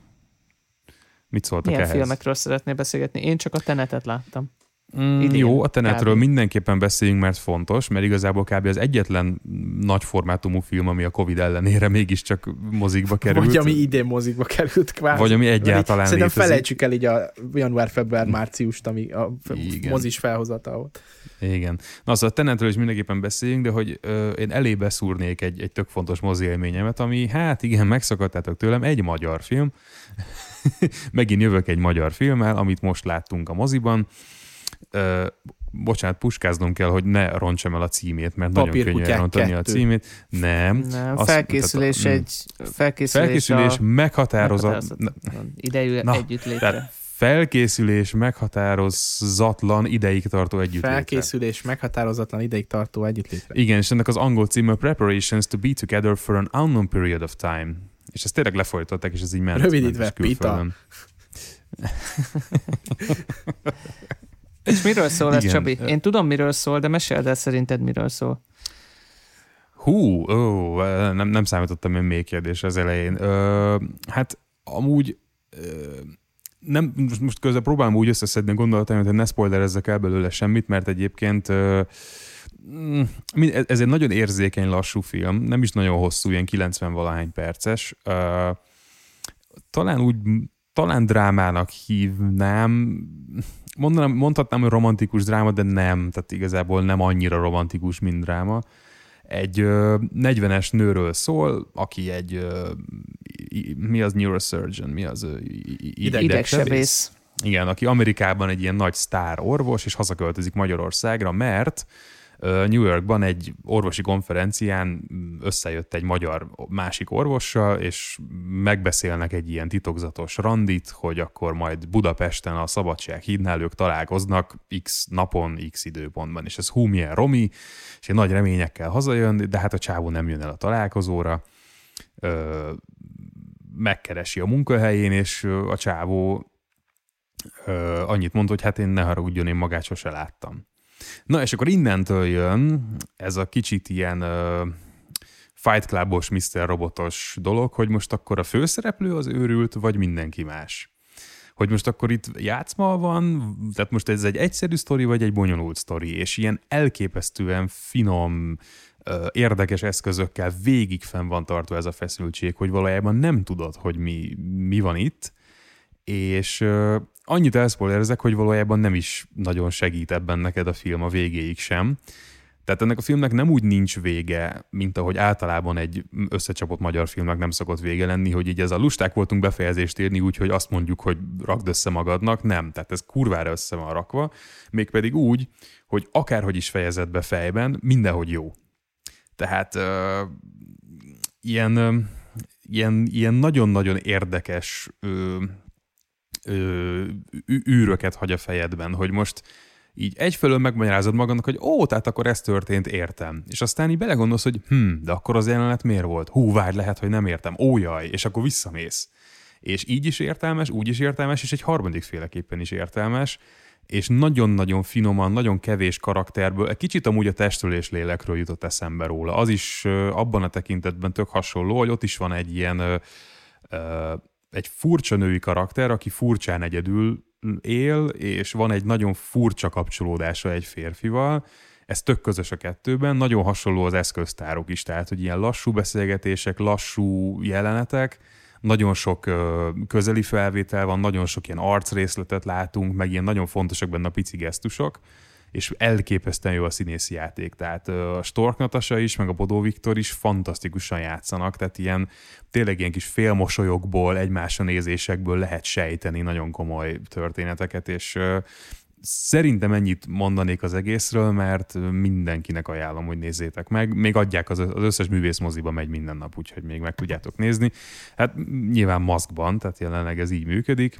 Mit szóltak Milyen ehhez? filmekről szeretnél beszélgetni? Én csak a tenetet láttam. Mm, idén jó, a tenetről kb. mindenképpen beszéljünk, mert fontos, mert igazából kb. az egyetlen nagy formátumú film, ami a Covid ellenére mégiscsak mozikba került. vagy ami idén mozikba került kvázi. Vagy ami egyáltalán Szerintem létezik. felejtsük el így a január, február, márciust, ami a Igen. mozis felhozata volt. Igen. Na, az a Tenetről is mindenképpen beszéljünk, de hogy ö, én elébe szúrnék egy, egy tök fontos mozi élményemet, ami hát igen, megszakadtátok tőlem, egy magyar film. Megint jövök egy magyar filmmel, amit most láttunk a moziban. ö, bocsánat, puskáznom kell, hogy ne roncsam el a címét, mert nagyon könnyű elrontani a címét. Nem. Nem, azt, felkészülés tehát, egy felkészülés, felkészülés a... meghatározat, idejű Na, együttlétre. Felkészülés meghatározatlan ideig tartó együttlétre. Felkészülés meghatározatlan ideig tartó együttlétre. Igen, és ennek az angol címe Preparations to be together for an unknown period of time. És ezt tényleg lefolytották, és ez így ment. Rövidítve, Pita. És miről szól ez, Csabi? Én tudom, miről szól, de meséld el szerinted, miről szól. Hú, ó, nem, nem számítottam én még kérdés az elején. Ö, hát amúgy ö, nem, most közben próbálom úgy összeszedni a gondolataimat, hogy ne spoilerezzek el belőle semmit, mert egyébként ö, ez egy nagyon érzékeny, lassú film, nem is nagyon hosszú, ilyen 90-valahány perces. Talán úgy, talán drámának hívnám, mondanám, mondhatnám, hogy romantikus dráma, de nem, tehát igazából nem annyira romantikus, mint dráma. Egy ö, 40-es nőről szól, aki egy, mi az neurosurgeon, mi az idegsebész. Igen, aki Amerikában egy ilyen nagy sztár orvos, és hazaköltözik Magyarországra, mert New Yorkban egy orvosi konferencián összejött egy magyar másik orvossal, és megbeszélnek egy ilyen titokzatos randit, hogy akkor majd Budapesten a Szabadság hídnál ők találkoznak x napon, x időpontban. És ez hú, milyen romi, és egy nagy reményekkel hazajön, de hát a csávó nem jön el a találkozóra, ö, megkeresi a munkahelyén, és a csávó annyit mond, hogy hát én ne haragudjon, én magát sose láttam. Na és akkor innentől jön ez a kicsit ilyen uh, Fight Clubos, Mr. Robotos dolog, hogy most akkor a főszereplő az őrült, vagy mindenki más. Hogy most akkor itt játszma van, tehát most ez egy egyszerű sztori, vagy egy bonyolult sztori, és ilyen elképesztően finom, érdekes eszközökkel végig fenn van tartva ez a feszültség, hogy valójában nem tudod, hogy mi, mi van itt, és annyit elszpoilerezek, hogy valójában nem is nagyon segít ebben neked a film a végéig sem. Tehát ennek a filmnek nem úgy nincs vége, mint ahogy általában egy összecsapott magyar filmnek nem szokott vége lenni, hogy így ez a lusták voltunk befejezést érni, úgyhogy azt mondjuk, hogy rakd össze magadnak. Nem, tehát ez kurvára össze van rakva, mégpedig úgy, hogy akárhogy is fejezed be fejben, mindenhogy jó. Tehát uh, ilyen, uh, ilyen, ilyen nagyon-nagyon érdekes uh, ö, űröket hagy a fejedben, hogy most így egyfelől megmagyarázod magadnak, hogy ó, tehát akkor ez történt, értem. És aztán így belegondolsz, hogy hm, de akkor az jelenet miért volt? Hú, várj, lehet, hogy nem értem. Ó, jaj, és akkor visszamész. És így is értelmes, úgy is értelmes, és egy harmadik féleképpen is értelmes, és nagyon-nagyon finoman, nagyon kevés karakterből, egy kicsit amúgy a testről és lélekről jutott eszembe róla. Az is abban a tekintetben tök hasonló, hogy ott is van egy ilyen egy furcsa női karakter, aki furcsán egyedül él, és van egy nagyon furcsa kapcsolódása egy férfival, ez tök közös a kettőben, nagyon hasonló az eszköztárok is, tehát hogy ilyen lassú beszélgetések, lassú jelenetek, nagyon sok közeli felvétel van, nagyon sok ilyen arcrészletet látunk, meg ilyen nagyon fontosak benne a pici gesztusok, és elképesztően jó a színészi játék. Tehát a Stork Natasha is, meg a Bodó Viktor is fantasztikusan játszanak, tehát ilyen tényleg ilyen kis félmosolyokból, egymásra nézésekből lehet sejteni nagyon komoly történeteket, és Szerintem ennyit mondanék az egészről, mert mindenkinek ajánlom, hogy nézzétek meg. Még adják az összes művész moziba megy minden nap, úgyhogy még meg tudjátok nézni. Hát nyilván maszkban, tehát jelenleg ez így működik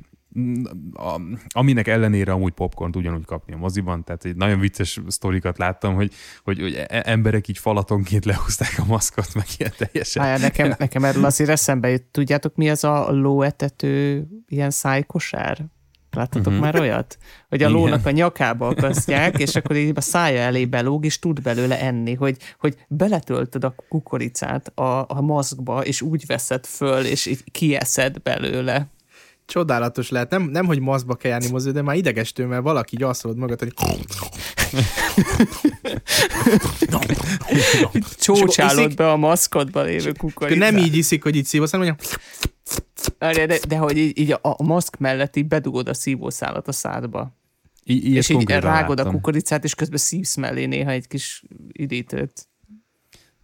a, aminek ellenére amúgy popcornt ugyanúgy kapni a moziban, tehát egy nagyon vicces sztorikat láttam, hogy, hogy, hogy e, emberek így falatonként lehúzták a maszkot, meg ilyen teljesen. Hája, nekem, nekem erről azért eszembe jut. Tudjátok, mi az a lóetető ilyen szájkosár? Láttatok uh-huh. már olyat? Hogy a Igen. lónak a nyakába akasztják, és akkor így a szája elé belóg, és tud belőle enni, hogy, hogy beletöltöd a kukoricát a, a maszkba, és úgy veszed föl, és így kieszed belőle csodálatos lehet. Nem, nem hogy maszkba kell járni mozi, de már idegestő, mert valaki így azt magad, hogy Csócsálod be a maszkodba lévő kukoricát. Nem így iszik, hogy így szívasz, hanem mondja. De, de hogy így, így a, a maszk mellett így bedugod a szívószálat a szádba. I- és így rágod láttam. a kukoricát, és közben szívsz mellé néha egy kis idítőt.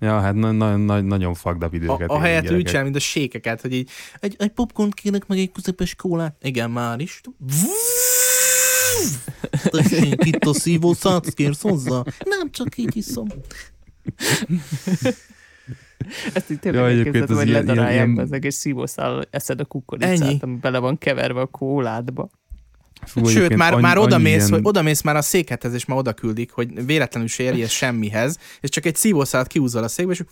Ja, hát na- na- na- nagyon fucked up időket. A, a helyet úgy csinál, mint a sékeket, hogy így egy, egy popcorn kérek meg egy közepes kólát. Igen, már is. Tessék, itt a szívószát, kérsz hozzá? Nem, csak így iszom. Ezt így tényleg Ja, az hogy ledarálják ilyen- ilyen... az egész szívószál, eszed a kukoricát, Ennyi. ami bele van keverve a kóládba. Fú, Sőt, egyébként már, annyi- már odamész, ilyen- hogy odamész már a székethez, és már oda küldik, hogy véletlenül se érje semmihez, és csak egy szívószálat kiúzol a székbe, és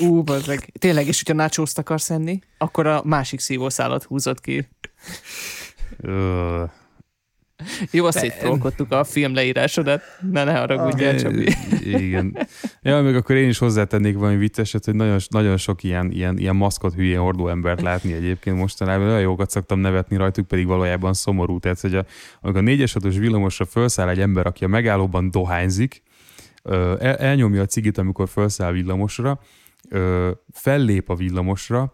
Ú, bazzeg. Tényleg, és hogyha nachoszt akarsz enni, akkor a másik szívószálat húzott ki. Jó, azt széttrolkodtuk a film leírásodat. Ne, ne haragudjál, Eh, Csabi. Igen. Ja, még akkor én is hozzátennék valami vicceset, hogy nagyon, nagyon sok ilyen, ilyen, ilyen maszkot hülyén hordó embert látni egyébként mostanában. Olyan jókat szoktam nevetni rajtuk, pedig valójában szomorú. Tehát, hogy a, amikor a négyes hatos villamosra felszáll egy ember, aki a megállóban dohányzik, el, elnyomja a cigit, amikor felszáll villamosra, fellép a villamosra,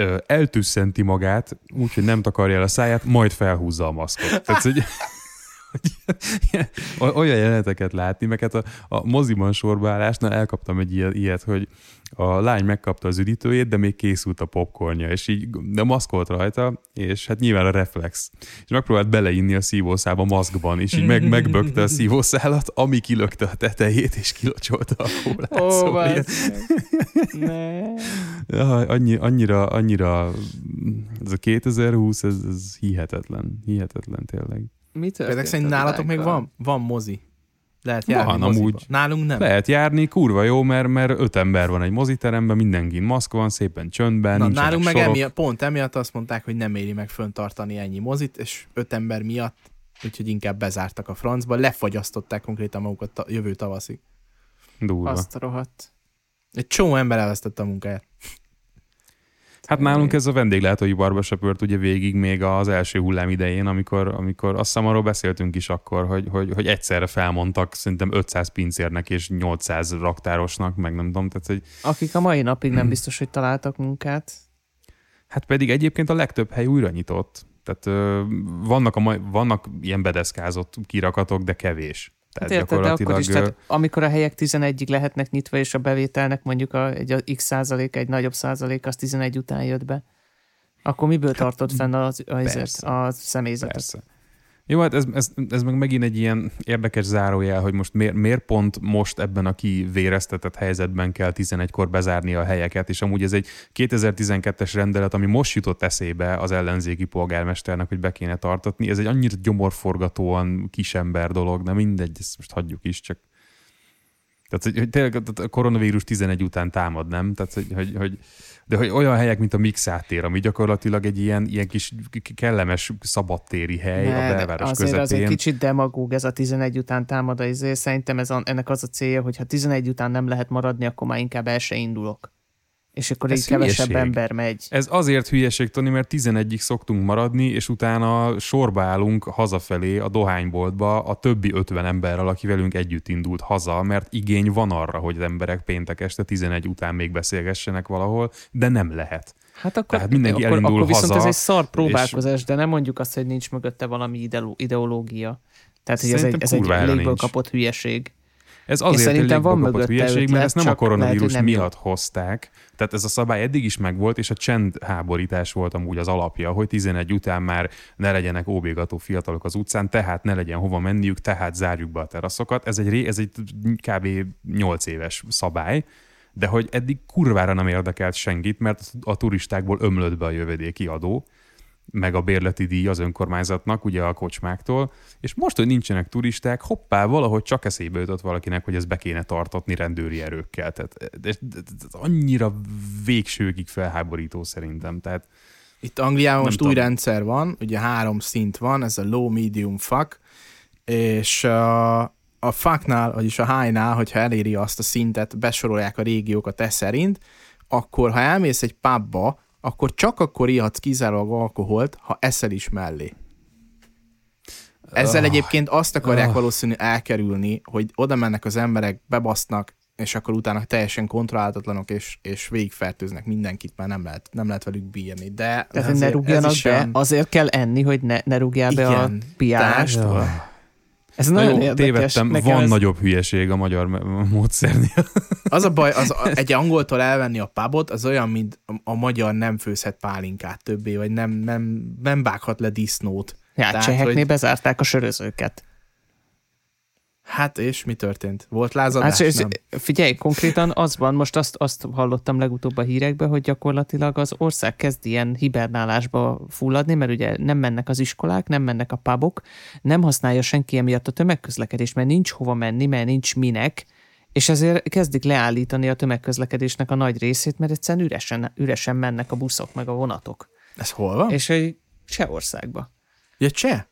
ö, eltüsszenti magát, úgyhogy nem takarja el a száját, majd felhúzza a maszkot. Tehát, hogy olyan jeleneteket látni, meg hát a, a moziban sorbaállásnál elkaptam egy ilyet, ilyet, hogy a lány megkapta az üdítőjét, de még készült a popcornja, és így de maszkolt rajta, és hát nyilván a reflex. És megpróbált beleinni a szívószába maszkban, és így meg, megbökte a szívószálat, ami kilökte a tetejét, és kilocsolta a kólát. Ó, Szóval ilyen-. Ne. Annyi, annyira, annyira, ez a 2020, ez, ez hihetetlen, hihetetlen tényleg. Mi történt ezek szerint a nálatok még van? Van mozi. Lehet Van járni moziba. amúgy. Nálunk nem. Lehet járni, kurva jó, mert, mert öt ember van egy moziteremben, mindenkin maszk van, szépen csöndben, Na, nálunk meg sorok. emiatt, pont emiatt azt mondták, hogy nem éri meg föntartani ennyi mozit, és öt ember miatt, úgyhogy inkább bezártak a francba, lefagyasztották konkrétan magukat ta- jövő tavaszig. Durva. Azt a rohadt. Egy csomó ember elvesztette a munkáját. Hát nálunk ez a vendéglátóiparba söpört ugye végig még az első hullám idején, amikor, amikor azt hiszem arról beszéltünk is akkor, hogy, hogy, hogy egyszerre felmondtak szerintem 500 pincérnek és 800 raktárosnak, meg nem tudom, tehát hogy Akik a mai napig nem biztos, hogy találtak munkát. Hát pedig egyébként a legtöbb hely újra nyitott. Tehát ö, vannak, a, mai- vannak ilyen bedeszkázott kirakatok, de kevés. Hát Tehát érted, de akkor is, tehát amikor a helyek 11-ig lehetnek nyitva, és a bevételnek mondjuk a, egy a x százalék, egy nagyobb százalék, az 11 után jött be, akkor miből tartod fenn az, az, Hát, persze. a személyzetet? Persze. Jó, hát ez, ez, ez meg megint egy ilyen érdekes zárójel, hogy most miért, miért pont most ebben a kivéreztetett helyzetben kell 11-kor bezárni a helyeket, és amúgy ez egy 2012-es rendelet, ami most jutott eszébe az ellenzéki polgármesternek, hogy be kéne tartatni. Ez egy annyira gyomorforgatóan kisember dolog, de mindegy, ezt most hagyjuk is, csak tehát, hogy, hogy tényleg a koronavírus 11 után támad, nem? Tehát, hogy, hogy, hogy, de hogy olyan helyek, mint a Mixátér, ami gyakorlatilag egy ilyen, ilyen kis kellemes szabadtéri hely Ne, a belváros azért közepén. kicsit demagóg ez a 11 után támad, ezért szerintem ez a, ennek az a célja, hogy ha 11 után nem lehet maradni, akkor már inkább el se indulok. És akkor Ez egy kevesebb ember megy. Ez azért hülyeség, Toni, mert 11-ig szoktunk maradni, és utána sorba állunk hazafelé a dohányboltba a többi 50 emberrel, aki velünk együtt indult haza, mert igény van arra, hogy az emberek péntek este 11 után még beszélgessenek valahol, de nem lehet. Hát akkor, Tehát mindenki akkor, elindul akkor viszont haza, ez egy szar próbálkozás, de nem mondjuk azt, hogy nincs mögötte valami ideológia. Tehát, hogy ez egy, Szerintem ez egy légből nincs. kapott hülyeség. Ez azért szerintem van mögötte hülyeség, mert ötlet, ezt nem a lehet, koronavírus nem jó. miatt hozták. Tehát ez a szabály eddig is megvolt, és a csendháborítás volt amúgy az alapja, hogy 11 után már ne legyenek óbégató fiatalok az utcán, tehát ne legyen hova menniük, tehát zárjuk be a teraszokat. Ez egy, ez egy kb. 8 éves szabály, de hogy eddig kurvára nem érdekelt senkit, mert a turistákból ömlött be a jövedéki adó, meg a bérleti díj az önkormányzatnak, ugye a kocsmáktól, és most, hogy nincsenek turisták, hoppá, valahogy csak eszébe jutott valakinek, hogy ezt be kéne tartatni rendőri erőkkel. Tehát ez, ez annyira végsőkig felháborító szerintem. Tehát Itt Angliában most tudom. új rendszer van, ugye három szint van, ez a low, medium, fuck, és a, a fucknál, vagyis a highnál, hogyha eléri azt a szintet, besorolják a régiókat e szerint, akkor ha elmész egy pubba, akkor csak akkor ihatsz kizárólag alkoholt, ha eszel is mellé. Ezzel Ah. egyébként azt akarják Ah. valószínű elkerülni, hogy oda mennek az emberek, bebasznak, és akkor utána teljesen kontrolláltatlanok, és, és végigfertőznek mindenkit, már nem lehet, nem lehet velük bírni. De Tehát, hogy azért ne ez rúgjanak is be, olyan- azért kell enni, hogy ne, ne rúgjál be a Igen, piálástól. Ez Na nagyon jó, érdekes. tévedtem, Nekem van ez... nagyobb hülyeség a magyar módszernél. Az a baj, az, egy angoltól elvenni a pubot, az olyan, mint a, a magyar nem főzhet pálinkát többé, vagy nem, nem, nem vághat le disznót. Ja, Tehát, cseheknél hogy- bezárták a sörözőket. Hát és mi történt? Volt lázadás? Hát, és nem? figyelj, konkrétan az van, most azt, azt hallottam legutóbb a hírekben, hogy gyakorlatilag az ország kezd ilyen hibernálásba fulladni, mert ugye nem mennek az iskolák, nem mennek a pubok, nem használja senki emiatt a tömegközlekedést, mert nincs hova menni, mert nincs minek, és ezért kezdik leállítani a tömegközlekedésnek a nagy részét, mert egyszerűen üresen, üresen mennek a buszok meg a vonatok. Ez hol van? És egy Csehországba. Ja, cseh?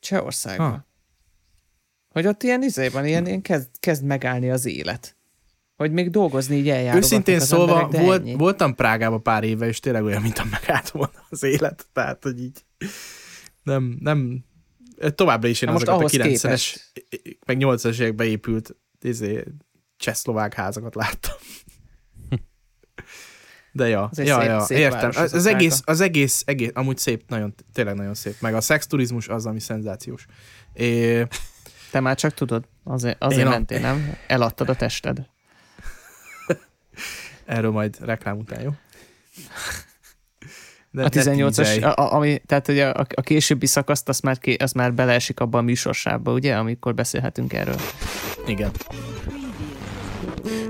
Csehországba. Ha. Hogy ott ilyen izében, ilyen, ilyen kezd, kezd megállni az élet. Hogy még dolgozni így eljárogatnak Őszintén az szólva, emberek, de volt, ennyi. voltam Prágába pár éve, és tényleg olyan, mint a megállt volna az élet. Tehát, hogy így nem, nem, továbbra is én Na azokat a ahhoz 90-es, meg 80-as években épült izé, csehszlovák házakat láttam. De ja, ja, szép- ja szép értem. Az, az egész, az egész, egész, amúgy szép, nagyon, tényleg nagyon szép. Meg a szexturizmus az, ami szenzációs. É, Te már csak tudod, azért, azért Én a- mentél, nem? Eladtad a tested. erről majd reklám után, jó? De a 18-as, tízelj. a, a, ami, tehát ugye a, a későbbi szakaszt, az már, ké, az már beleesik abba a műsorsába, ugye, amikor beszélhetünk erről. Igen.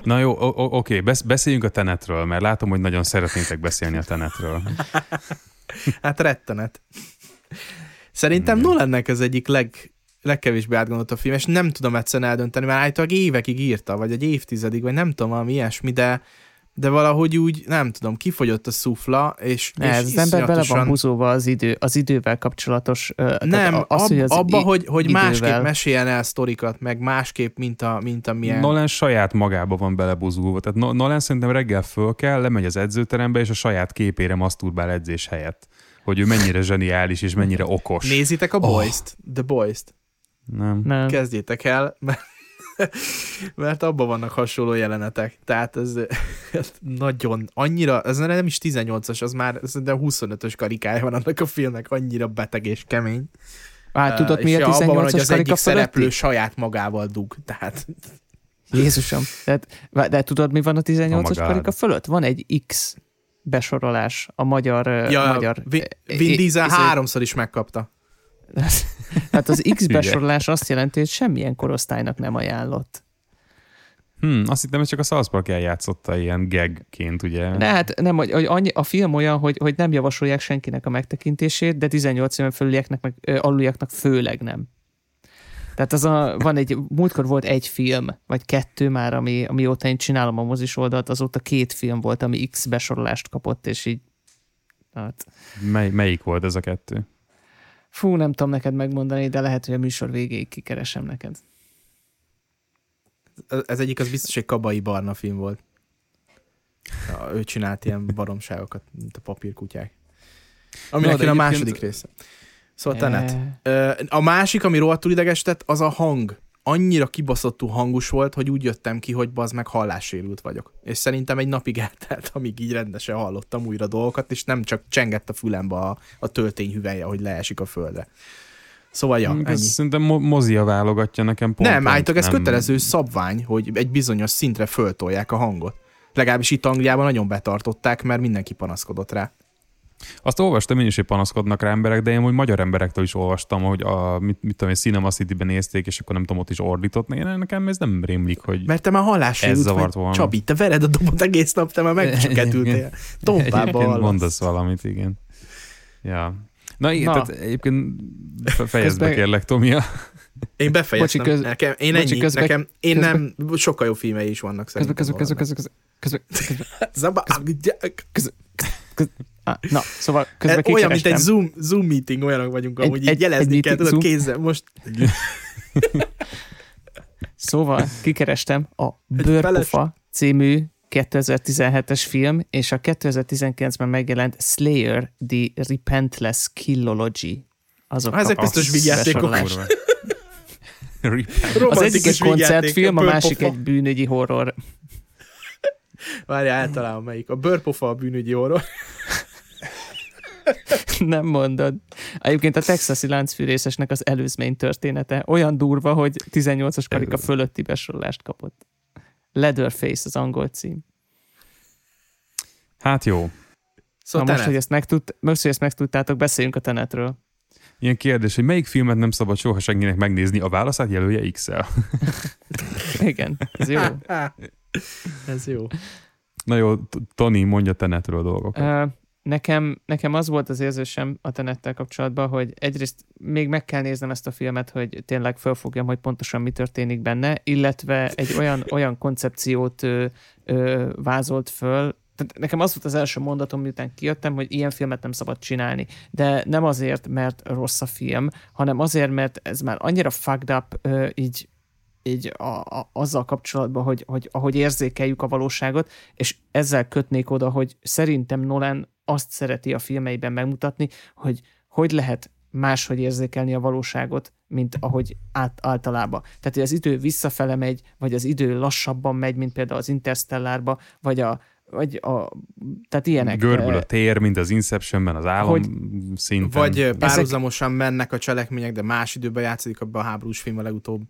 Na jó, o- o- oké, besz- beszéljünk a tenetről, mert látom, hogy nagyon szeretnétek beszélni a tenetről. Hát rettenet. Szerintem Igen. Nolannek az egyik leg, legkevésbé átgondolt a film, és nem tudom egyszerűen eldönteni, mert állítólag évekig írta, vagy egy évtizedig, vagy nem tudom, valami ilyesmi, de, de valahogy úgy, nem tudom, kifogyott a szufla, és, Ne, és ez az ember bele van buzóva az, idő, az idővel kapcsolatos. Nem, az, ab, az abba, i- hogy, hogy idővel- másképp meséljen el sztorikat, meg másképp, mint, a, mint amilyen... Nolan saját magába van belebuzulva. Tehát No- Nolan szerintem reggel föl kell, lemegy az edzőterembe, és a saját képére maszturbál edzés helyett. Hogy ő mennyire zseniális, és mennyire okos. Nézitek a Oh. Boys-t, The Boys-t. Nem. Nem. Kezdjétek el, mert, mert abban vannak hasonló jelenetek. Tehát ez, ez nagyon, annyira, ez nem is 18-as, az már szerintem 25-ös karikája van annak a filmnek, annyira beteg és kemény. Hát tudod, Uh, mi a és abban van, hogy 18-as az egyik szereplő saját magával dug. Tehát Jézusom. Tehát, de tudod, mi van a 18-as Oh karika fölött? Van egy X besorolás a magyar... ja, magyar Vin, Vin Diesel izé- háromszor is megkapta. Hát az X besorolás azt jelenti, hogy semmilyen korosztálynak nem ajánlott. Hm, azt hittem, hogy csak a South Park eljátszotta ilyen gagként, ugye? De hát nem, hogy, hogy annyi, a film olyan, hogy, hogy nem javasolják senkinek a megtekintését, de 18 éven felülieknek, meg ö, aluljaknak főleg nem. Tehát az a, van egy, múltkor volt egy film, vagy kettő már, ami, amióta én csinálom a mozis oldalt, azóta két film volt, ami X besorolást kapott, és így hát, Mely, melyik volt ez a kettő? Fú, nem tudom neked megmondani, de lehet, hogy a műsor végéig kikeresem neked. Ez egyik az biztos egy kabai barna film volt. Ja, ő csinált ilyen baromságokat, mint a papírkutyák. Aminek jön a második része. Szóval Tenet. Eh, A másik, ami rohadtul idegesített, az a hang. Annyira kibaszottul hangos volt, hogy úgy jöttem ki, hogy bazd meg hallássérült vagyok. És szerintem egy napig eltelt, amíg így rendesen hallottam újra dolgokat, és nem csak csengett a fülembe a, a töltény hüvelye, hogy leesik a földre. Szóval ja, Hm, ennyi. ez szerintem mo- mozia válogatja nekem pont. nem, állítólag ez nem. kötelező szabvány, hogy egy bizonyos szintre föltolják a hangot. Legalábbis itt Angliában nagyon betartották, mert mindenki panaszkodott rá. Azt olvastam én is, hogy panaszkodnak rá emberek, de én hogy magyar emberektől is olvastam, hogy a, mit, mit tudom én, Cinema City-ben nézték, és akkor nem tudom, ott is ordított. Én nekem ez nem rémlik, hogy Mert te már hallássérült Ez zavart volna. Csabi, te vered a dobot egész nap, te már megcsökkentültél. Tompába hallasz. mondasz valamit, igen. Ja. Na igen, Na. tehát egyébként fe- fejezd be kérlek, Tomia. Én befejeztem. Bocsi, köz- nekem, én bocsi, ennyi, közben- nekem, én közben- nem, sokkal jó filmei is vannak közben, szerintem. közben, közben, közben, közben, közben, közben, Zaba, Ah, na, szóval közben Ez olyan, mint egy. Zoom, Zoom meeting, olyanok vagyunk, Egy- így egy- jelezni egy kell, tudod, Zoom. kézzel. Most Szóval kikerestem a Bőrpofa című 2017-es film, és a 2019-ben megjelent Slayer The Repentless Killology. Azok Ah, ezek a biztos. Rip. Az egyik egy koncertfilm, a másik bőrpofa. egy bűnügyi horror. Várjál, általában melyik. A bőrpofa a bűnügyi orról. Nem mondod. Egyébként a texasi láncfűrészesnek az előzmény története olyan durva, hogy 18-as karika fölötti besorolást kapott. Leatherface az angol cím. Hát jó. Szóval Na most, hogy ezt, megtud, most, hogy ezt megtudtátok, beszéljünk a tenetről. Ilyen kérdés, hogy melyik filmet nem szabad soha senkinek megnézni, a válaszát jelölje X-el. Igen, ez jó. Ez jó. Na jó, Tony, mondja Tenetről dolgokat. Uh, nekem, nekem az volt az érzésem a Tenettel kapcsolatban, hogy egyrészt még meg kell néznem ezt a filmet, hogy tényleg felfogjam, hogy pontosan mi történik benne, illetve egy olyan, olyan koncepciót ö, ö, vázolt föl, tehát nekem az volt az első mondatom, miután kijöttem, hogy ilyen filmet nem szabad csinálni. De nem azért, mert rossz a film, hanem azért, mert ez már annyira fucked up, így így a, a, azzal kapcsolatban, hogy, hogy ahogy érzékeljük a valóságot, és ezzel kötnék oda, hogy szerintem Nolan azt szereti a filmeiben megmutatni, hogy hogy lehet máshogy érzékelni a valóságot, mint ahogy át, általában. Tehát, hogy az idő visszafele megy, vagy az idő lassabban megy, mint például az Interstellárba, vagy a, vagy a, tehát ilyenek. Görbül a tér, mint az Inceptionben, az álom hogy, szinten. Vagy párhuzamosan mennek a cselekmények, de más időben játszik abban a háborús film a legutóbb.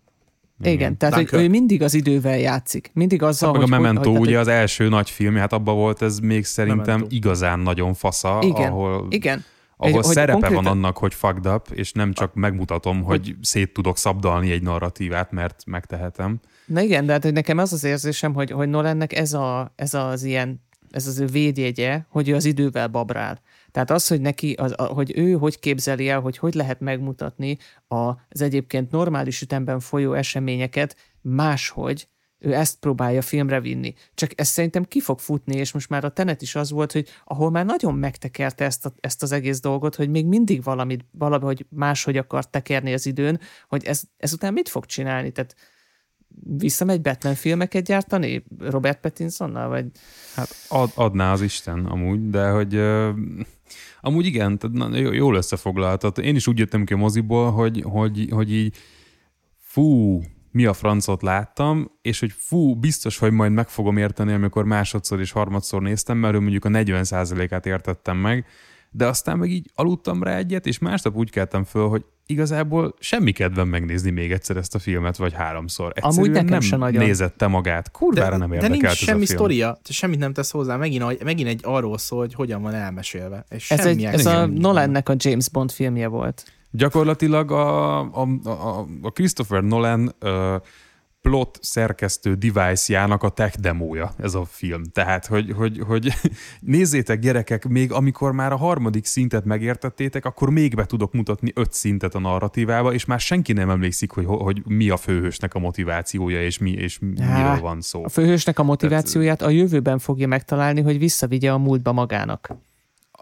Igen, Igen tehát hogy ő mindig az idővel játszik. Mindig azzal, hát, hogy... a Memento hogy, ugye az első nagy film, hát abban volt ez még szerintem Memento. igazán nagyon fasza, Igen. ahol... Igen ahol egy, szerepe konkrétan... van annak, hogy fucked up, és nem csak megmutatom, hogy, hogy szét tudok szabdalni egy narratívát, mert megtehetem. Na igen, de hát hogy nekem az az érzésem, hogy, hogy Nolannek ez, a, ez az ilyen, ez az ő védjegye, hogy ő az idővel babrál. Tehát az, hogy neki, az, hogy ő hogy képzeli el, hogy hogy lehet megmutatni az egyébként normális ütemben folyó eseményeket máshogy, ő ezt próbálja filmre vinni. Csak ez szerintem ki fog futni, és most már a Tenet is az volt, hogy ahol már nagyon megtekerte ezt, a, ezt az egész dolgot, hogy még mindig valamit, valahogy máshogy akar tekerni az időn, hogy ez, ezután mit fog csinálni? Tehát visszamegy Batman filmeket gyártani Robert Pattinsonnal, vagy? Hát ad, adná az Isten amúgy, de hogy uh, amúgy igen, tehát, na, jól összefoglaltad. Én is úgy jöttem ki a moziból, hogy, hogy, hogy így fú, mi a francot láttam, és hogy fú, biztos, hogy majd meg fogom érteni, amikor másodszor és harmadszor néztem, mert mondjuk a 40%-át értettem meg, de aztán meg így aludtam rá egyet, és másnap úgy keltem föl, hogy igazából semmi kedvem megnézni még egyszer ezt a filmet, vagy háromszor. Egyszerűen Amúgy nekem nem se nagyon. nézette magát. Kurvára de, nem érdekelt De nincs ez semmi a film. sztoria, semmit nem tesz hozzá, megint, megint egy arról szól, hogy hogyan van elmesélve. És ez egy, ez a. Nolannek a James Bond filmje volt. Gyakorlatilag a, a, a, a Christopher Nolan uh, plot szerkesztő device-jának a tech demója ez a film. Tehát, hogy, hogy, hogy nézzétek gyerekek, még amikor már a harmadik szintet megértettétek, akkor még be tudok mutatni öt szintet a narratívába, és már senki nem emlékszik, hogy, hogy mi a főhősnek a motivációja, és, mi, és Há, miről van szó. A főhősnek a motivációját a jövőben fogja megtalálni, hogy visszavigye a múltba magának.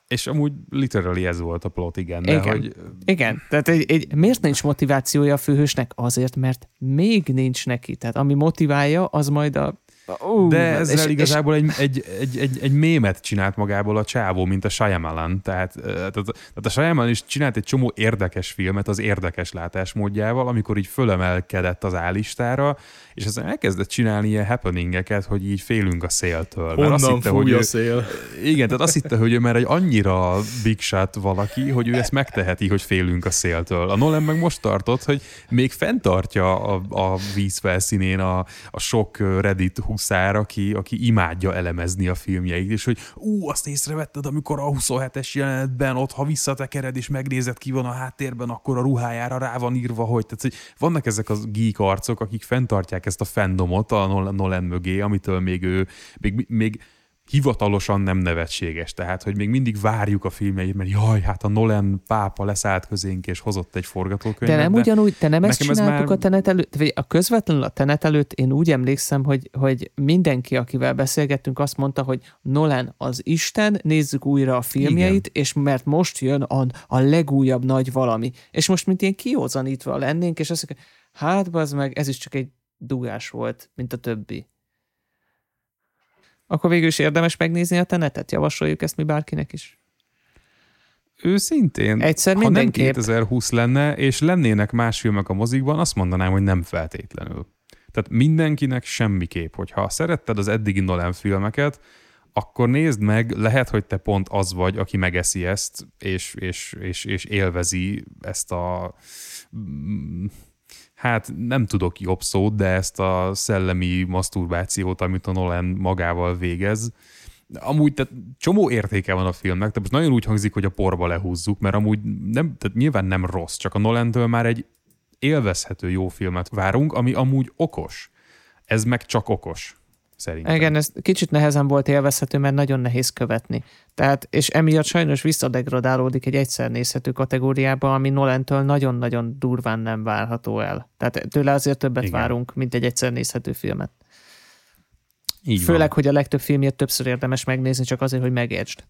És amúgy literally ez volt a plot, igen. De igen. Hogy... igen. Tehát egy, egy, miért nincs motivációja a főhősnek? Azért, mert még nincs neki. Tehát ami motiválja, az majd a Uh, De ezzel és, igazából és... Egy, egy, egy, egy, egy mémet csinált magából a csávó, mint a Shyamalan. Tehát, tehát, tehát a Shyamalan is csinált egy csomó érdekes filmet az érdekes látásmódjával, amikor így fölemelkedett az állistára, és aztán elkezdett csinálni ilyen happeningeket, hogy így félünk a széltől. Honnan mert azt hitte, hogy ő, a szél? Igen, tehát azt hitte, hogy ő már egy annyira big shot valaki, hogy ő ezt megteheti, hogy félünk a széltől. A Nolan meg most tartott, hogy még fenntartja a, a víz felszínén a, a sok Reddit huszár, aki, aki imádja elemezni a filmjeit, és hogy ú, azt észrevetted, amikor a 27-es jelenetben ott, ha visszatekered és megnézed ki van a háttérben, akkor a ruhájára rá van írva, hogy, tehát, hogy vannak ezek az geek arcok, akik fenntartják ezt a fandomot a Nolan mögé, amitől még ő, még, még hivatalosan nem nevetséges. Tehát, hogy még mindig várjuk a filmjeit, mert jaj, hát a Nolan pápa leszállt közénk, és hozott egy forgatókönyvet. De nem de ugyanúgy, te nem ezt csináltuk már... a tenet előtt, vagy a közvetlenül a tenet előtt én úgy emlékszem, hogy, hogy mindenki, akivel beszélgettünk, azt mondta, hogy Nolan az Isten, nézzük újra a filmjeit, Igen. és mert most jön a, a legújabb nagy valami. És most mint ilyen kiózanítva lennénk, és azt mondjuk, hát az meg, ez is csak egy dugás volt, mint a többi. Akkor végül is érdemes megnézni a tenetet? Javasoljuk ezt mi bárkinek is? Őszintén, Egyszer ha nem 2020 lenne, és lennének más filmek a mozikban, azt mondanám, hogy nem feltétlenül. Tehát mindenkinek semmiképp, hogyha szeretted az eddigi Nolan filmeket, akkor nézd meg, lehet, hogy te pont az vagy, aki megeszi ezt, és, és, és, és élvezi ezt a hát nem tudok jobb szót, de ezt a szellemi maszturbációt, amit a Nolan magával végez, amúgy tehát csomó értéke van a filmnek, tehát most nagyon úgy hangzik, hogy a porba lehúzzuk, mert amúgy nem, tehát nyilván nem rossz, csak a Nolentől már egy élvezhető jó filmet várunk, ami amúgy okos. Ez meg csak okos. Szerintem. Igen, ez kicsit nehezen volt élvezhető, mert nagyon nehéz követni. Tehát, és emiatt sajnos visszadegradálódik egy egyszer nézhető kategóriába, ami Nolentől nagyon-nagyon durván nem várható el. Tehát tőle azért többet Igen. várunk, mint egy egyszer nézhető filmet. Így Főleg, van. hogy a legtöbb filmjét többször érdemes megnézni, csak azért, hogy megértsd.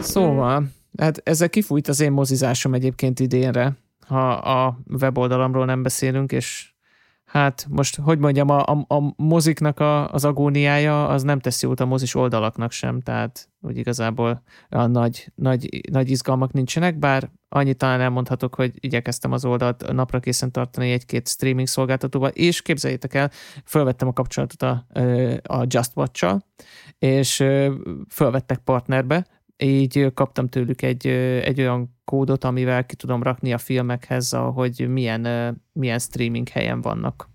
Szóval, hát ezzel kifújt az én mozizásom egyébként idénre, ha a weboldalamról nem beszélünk, és hát most, hogy mondjam, a, a, a moziknak a, az agóniája az nem teszi jót a mozis oldalaknak sem, tehát úgy igazából a nagy, nagy, nagy izgalmak nincsenek, bár annyit talán elmondhatok, hogy igyekeztem az oldalt napra készen tartani egy-két streaming szolgáltatóval, és képzeljétek el, felvettem a kapcsolatot a, a Just Watch-sal, és felvettek partnerbe, így kaptam tőlük egy, egy olyan kódot, amivel ki tudom rakni a filmekhez, hogy milyen, milyen streaming helyen vannak.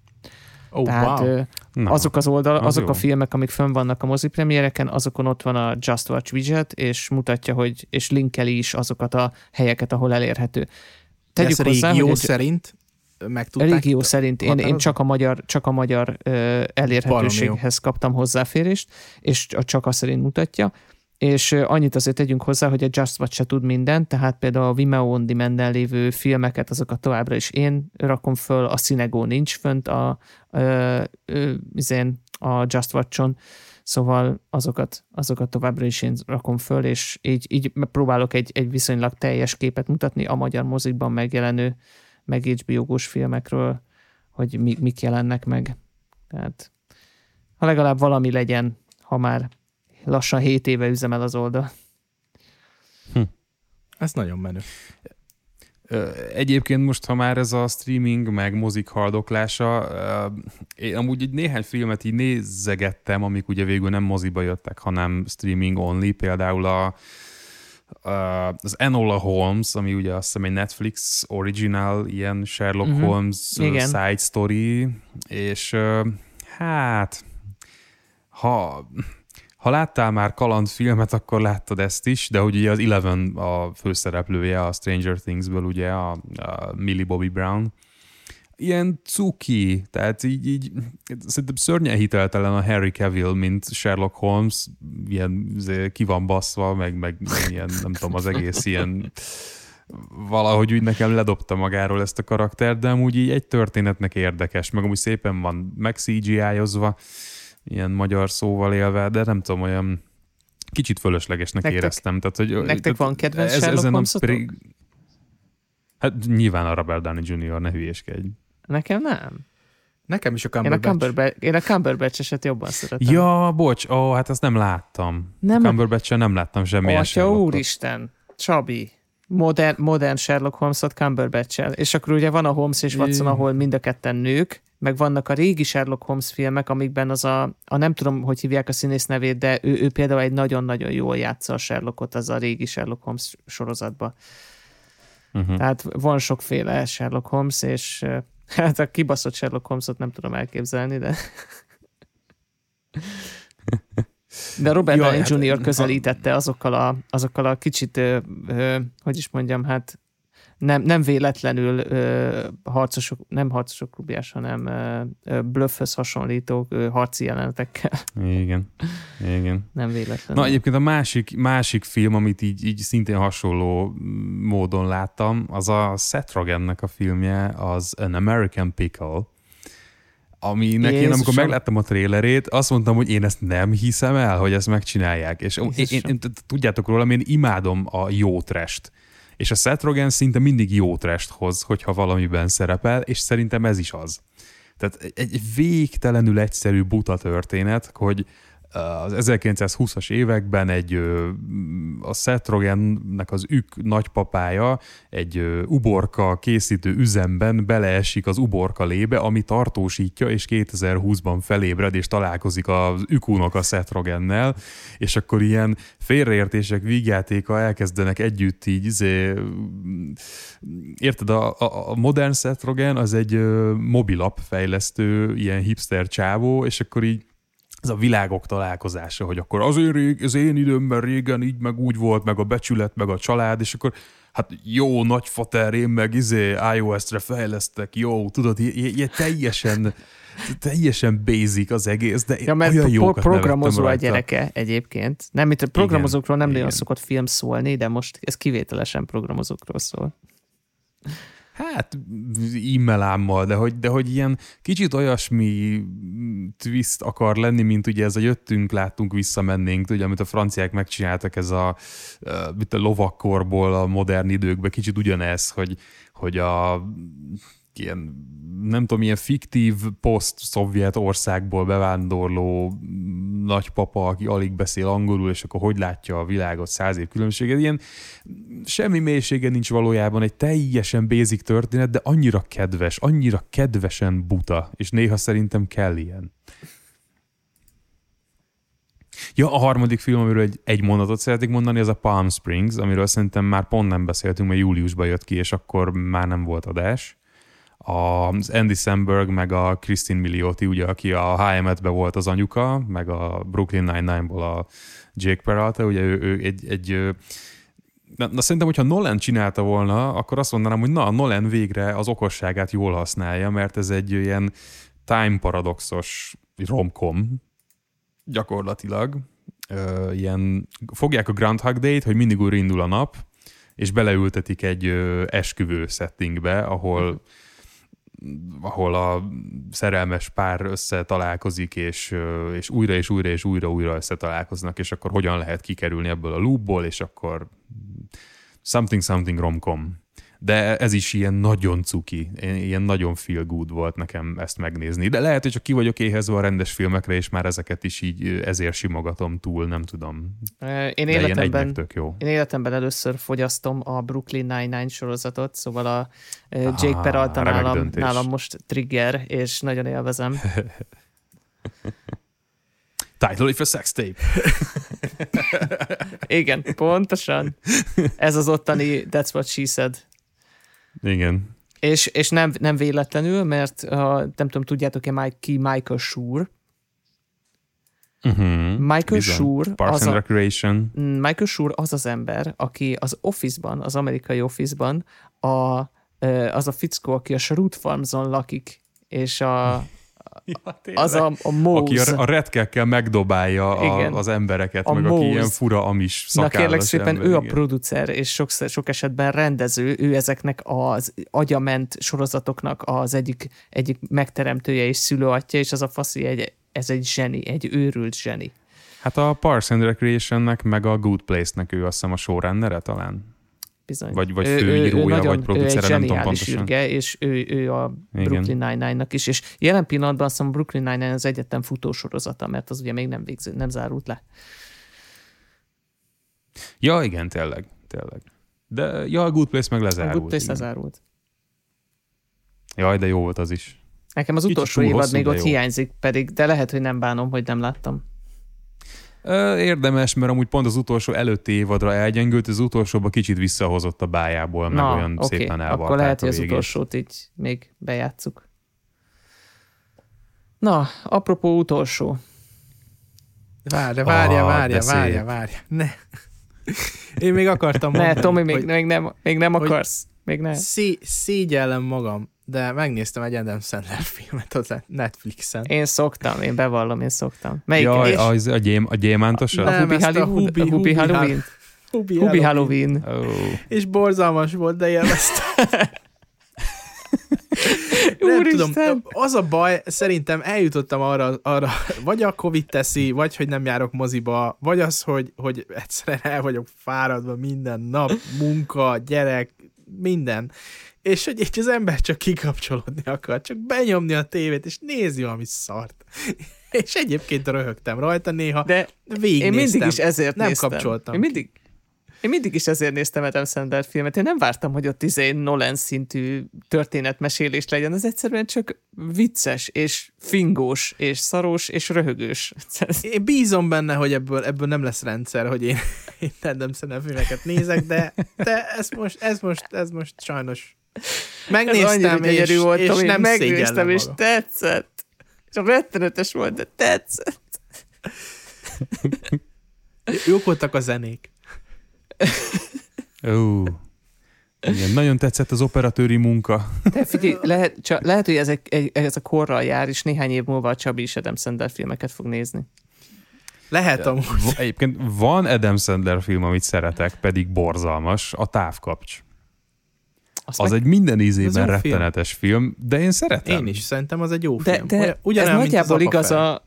Oh, Tehát wow. azok az oldal, az azok jó. a filmek, amik fönn vannak a mozipremiereken, azokon ott van a Just Watch widget, és mutatja, hogy, és linkeli is azokat a helyeket, ahol elérhető. Tegyük Ez hozzá, régió hogy szerint meg tudták? Régió szerint én, én csak a magyar, csak a magyar elérhetőséghez kaptam hozzáférést, és csak azt szerint mutatja és annyit azért tegyünk hozzá, hogy a Just Watch se tud mindent, tehát például a Vimeo On demand lévő filmeket, azokat továbbra is én rakom föl, a Cinego nincs fönt a, a, a, a Just Watch-on, szóval azokat, azokat továbbra is én rakom föl, és így, így próbálok egy, egy viszonylag teljes képet mutatni a magyar mozikban megjelenő, meg hbo filmekről, hogy mi, mik jelennek meg. Tehát ha legalább valami legyen, ha már lassan 7 éve üzemel az oldal. Hm. Ez nagyon menő. Egyébként most, ha már ez a streaming, meg mozik haldoklása, én amúgy egy néhány filmet így nézegettem, amik ugye végül nem moziba jöttek, hanem streaming only, például a, az Enola Holmes, ami ugye azt hiszem egy Netflix original, ilyen Sherlock uh-huh. Holmes Igen. side story, és hát ha ha láttál már kalandfilmet, akkor láttad ezt is, de ugye az Eleven a főszereplője a Stranger Thingsből, ugye a, a Millie Bobby Brown. Ilyen cuki, tehát így, így szerintem szörnyen hiteltelen a Harry Cavill, mint Sherlock Holmes, ilyen izé, ki van baszva, meg, meg ilyen, nem tudom, az egész ilyen valahogy úgy nekem ledobta magáról ezt a karaktert, de amúgy így egy történetnek érdekes, meg amúgy szépen van meg CGI-ozva, ilyen magyar szóval élve, de nem tudom, olyan kicsit fölöslegesnek nektek, éreztem. Tehát, hogy, nektek tehát, van kedvenc ez, Sherlock Holmes pri... Hát nyilván a Robert Downey Jr. ne hülyéskedj. Nekem nem. Nekem is a Cumberbatch. Én a, Cumberbatch, én a Cumberbatch-eset jobban szeretem. Ja, bocs, ó, hát azt nem láttam. Nem. A cumberbatch nem láttam semmilyen Atya úristen, Csabi, modern, modern Sherlock Holmes-ot cumberbatch -el. És akkor ugye van a Holmes és Watson, ahol mind a ketten nők, meg vannak a régi Sherlock Holmes filmek, amikben az a, a nem tudom, hogy hívják a színész nevét, de ő, ő például egy nagyon-nagyon jól játsza a Sherlockot az a régi Sherlock Holmes sorozatban. Uh-huh. Tehát van sokféle Sherlock Holmes, és hát a kibaszott Sherlock Holmesot nem tudom elképzelni, de de Robert Downey hát, Jr. közelítette azokkal a, azokkal a kicsit, ö, ö, hogy is mondjam, hát nem, nem véletlenül ö, harcosok, nem harcosok klubjás, hanem ö, bluffhöz hasonlító ö, harci jelenetekkel. Igen, igen. Nem véletlenül. Na egyébként a másik, másik film, amit így, így szintén hasonló módon láttam, az a Seth Rogennek a filmje, az An American Pickle aminek Jézusom. én amikor megláttam a trélerét, azt mondtam, hogy én ezt nem hiszem el, hogy ezt megcsinálják. És én, én, én, tudjátok róla, én imádom a jó trest. És a Seth Rogen szinte mindig jó trest hoz, hogyha valamiben szerepel, és szerintem ez is az. Tehát egy végtelenül egyszerű buta történet, hogy az 1920-as években egy a Seth Rogennek az ük nagypapája egy uborka készítő üzemben beleesik az uborka lébe, ami tartósítja, és 2020-ban felébred, és találkozik az ükúnok a Seth Rogennel, és akkor ilyen félreértések, vígjátéka elkezdenek együtt így, izé, érted, a, a, a modern Seth Rogen az egy mobilap fejlesztő, ilyen hipster csávó, és akkor így ez a világok találkozása, hogy akkor az én, rég, az én időmben régen így meg úgy volt, meg a becsület, meg a család, és akkor hát jó, nagyfater, én meg izé iOS-re fejlesztek, jó, tudod, ilyen teljesen teljesen basic az egész, de ja, mert olyan jókat programozó a gyereke egyébként. Nem, mint a programozókról nem igen. nagyon szokott film szólni, de most ez kivételesen programozókról szól. Hát e-mailámmal, de hogy, de hogy ilyen kicsit olyasmi twist akar lenni, mint ugye ez a jöttünk, láttunk, visszamennénk, ugye, amit a franciák megcsináltak, ez a, mint a lovakkorból a modern időkben, kicsit ugyanez, hogy, hogy a ilyen, nem tudom, ilyen fiktív poszt-szovjet országból bevándorló nagypapa, aki alig beszél angolul, és akkor hogy látja a világot száz év különbséget. Ilyen semmi mélysége nincs valójában, egy teljesen basic történet, de annyira kedves, annyira kedvesen buta, és néha szerintem kell ilyen. Ja, a harmadik film, amiről egy, egy mondatot szeretnék mondani, az a Palm Springs, amiről szerintem már pont nem beszéltünk, mert júliusban jött ki, és akkor már nem volt adás az Andy Samberg, meg a Christine Milioti, ugye, aki a HM-etben volt az anyuka, meg a Brooklyn Nine-Nine-ból a Jake Peralta, ugye ő, ő egy, egy na, na szerintem, hogyha Nolan csinálta volna, akkor azt mondanám, hogy na, Nolan végre az okosságát jól használja, mert ez egy ilyen time paradoxos romkom gyakorlatilag. Ö, ilyen, fogják a Groundhog Day-t, hogy mindig újra indul a nap, és beleültetik egy ö, esküvő settingbe, ahol ahol a szerelmes pár összetalálkozik, és, és újra és újra és újra újra összetalálkoznak, és akkor hogyan lehet kikerülni ebből a loopból, és akkor something something romcom. De ez is ilyen nagyon cuki, ilyen nagyon feel good volt nekem ezt megnézni. De lehet, hogy csak ki vagyok éhezve a rendes filmekre, és már ezeket is így ezért simogatom túl, nem tudom. Én életemben, tök jó. én életemben először fogyasztom a Brooklyn Nine-Nine sorozatot, szóval a Jake ah, Peralta nálam, nálam most trigger, és nagyon élvezem. Title if a sex tape. Igen, pontosan. Ez az ottani That's what she said. Igen. És, és nem, nem véletlenül, mert uh, nem tudom, tudjátok-e Mike, ki Michael Schur? Uh-huh. Michael Bizony. Schur Parks az and Recreation. A, Michael Schur az az ember, aki az Office-ban, az amerikai Office-ban a, az a fickó, aki a Shrewd Farmson lakik, és a, Ja, az a, a Mose. Aki a, a retkekkel megdobálja a, az embereket, a meg Mose. aki ilyen fura amis szakállas Na kérlek szépen, ember, ő igen. a producer, és sok, sok esetben rendező, ő ezeknek az agyament sorozatoknak az egyik, egyik megteremtője és szülőatja, és az a faszi egy, ez egy zseni, egy őrült zseni. Hát a Parks and Recreation-nek, meg a Good Place-nek ő azt hiszem a showrunnere talán. Bizony. Vagy, vagy főírója, vagy producere, nem tudom pontosan. Ürge, és ő, ő a Brooklyn Nine-Nine-nak is, és jelen pillanatban azt hiszem Brooklyn Nine-Nine az egyetlen futósorozata, mert az ugye még nem, végző, nem zárult le. Ja, igen, tényleg, tényleg. De ja, a Good Place meg lezárult. A Good Place lezárult. Jaj, de jó volt az is. Nekem az Kicsit utolsó évad még ott jó. hiányzik, pedig, de lehet, hogy nem bánom, hogy nem láttam. Érdemes, mert amúgy pont az utolsó előtti évadra elgyengült, az utolsóba kicsit visszahozott a bájából, meg Na, olyan okay. szépen elvarták Akkor lehet, hogy az utolsót így még bejátszuk. Na, apropó utolsó. Várja, várja, Ah, várja, várja, várja. Ne. Én még akartam mondani, Ne, Tomi, még, hogy még nem, még nem hogy- akarsz. Még nem. szé- szégyellem magam, de megnéztem egy Adam Sandler filmet az Netflixen. Én szoktam, én bevallom, én szoktam. Melyik? Jaj, és az a, gyém, a gyémántosa? Nem, a Hubi a Hollywood? Hubi- a Hubi Hubi Halloween? Hubi, Hubi Halloween. Oh. És borzalmas volt, de élveztem. Nem Úristen! tudom, az a baj, szerintem eljutottam arra, arra, vagy a Covid teszi, vagy hogy nem járok moziba, vagy az, hogy, hogy egyszerűen el vagyok fáradva minden nap, munka, gyerek, minden. És hogy így az ember csak kikapcsolódni akar, csak benyomni a tévét, és nézni valami szart. És egyébként röhögtem rajta néha, De végignéztem. én mindig is ezért nem néztem. kapcsoltam Én mindig, én mindig is ezért néztem Adam Sandler filmet. Én nem vártam, hogy ott izé Nolan szintű történetmesélés legyen. Ez egyszerűen csak vicces, és fingós, és szarós, és röhögős. Én bízom benne, hogy ebből, ebből nem lesz rendszer, hogy én, én Adam Sandler filmeket nézek, de, de ez, most, ez, most, ez most sajnos megnéztem, és, gyönyörű volt, és nem megnéztem, és tetszett. És rettenetes volt, de tetszett. Jók voltak a zenék. Ó, igen, nagyon tetszett az operatőri munka. De figyelj, lehet, csak, lehet, hogy ez, egy, ez a korral jár, és néhány év múlva a Csabi is Adam Sandler filmeket fog nézni. Lehet amúgy. Egyébként van Adam Sandler film, amit szeretek, pedig borzalmas, a távkapcs. Azt Az meg, egy minden ízében rettenetes film. de én szeretem. Én is, szerintem az egy jó de, film. de Olyan- ez nagyjából az igaz a,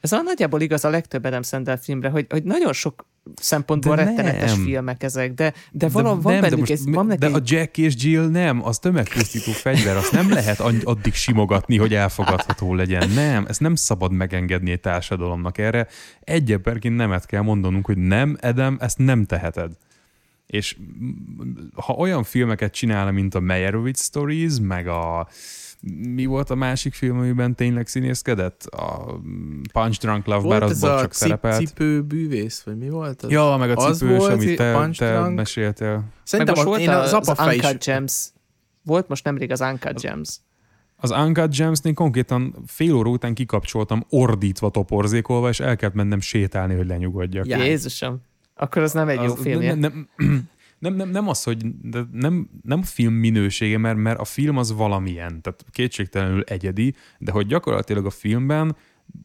ez a nagyjából igaz a legtöbb Adam Sandler filmre, hogy, hogy nagyon sok szempontból De rettenetes nem. filmek ezek, de, de valami, de, van nem, bennük, de, most, ez, van de a Jack és Jill nem, az tömegpusztító fegyver, azt nem lehet addig simogatni, hogy elfogadható legyen. Nem, ezt nem szabad megengedni egy társadalomnak. Erre egy emberként nemet kell mondanunk, hogy nem, Edem, ezt nem teheted. És ha olyan filmeket csinál, mint a Meyerowitz Stories, meg a mi volt a másik film, amiben tényleg színészkedett? A Punch Drunk Love, bár Volt az ez csak a cip, szerepelt. cipő bűvész, vagy mi volt az? Ja, meg a Az cipős, volt, amit te, Punch te Drunk. meséltél. meg Szerintem most az, volt a, az az, is. Uncut Gems. Volt most nemrég az Uncut Gems. Az Uncut Gems-nél konkrétan fél óra után kikapcsoltam, ordítva toporzékolva, és el kellett mennem sétálni, hogy lenyugodjak. Ja. Jézusom. Akkor az nem egy jó Az- filmje. Nem, nem, nem, nem, nem az, hogy de nem, nem a film minősége, mert, mert a film az valamilyen, tehát kétségtelenül egyedi, de hogy gyakorlatilag a filmben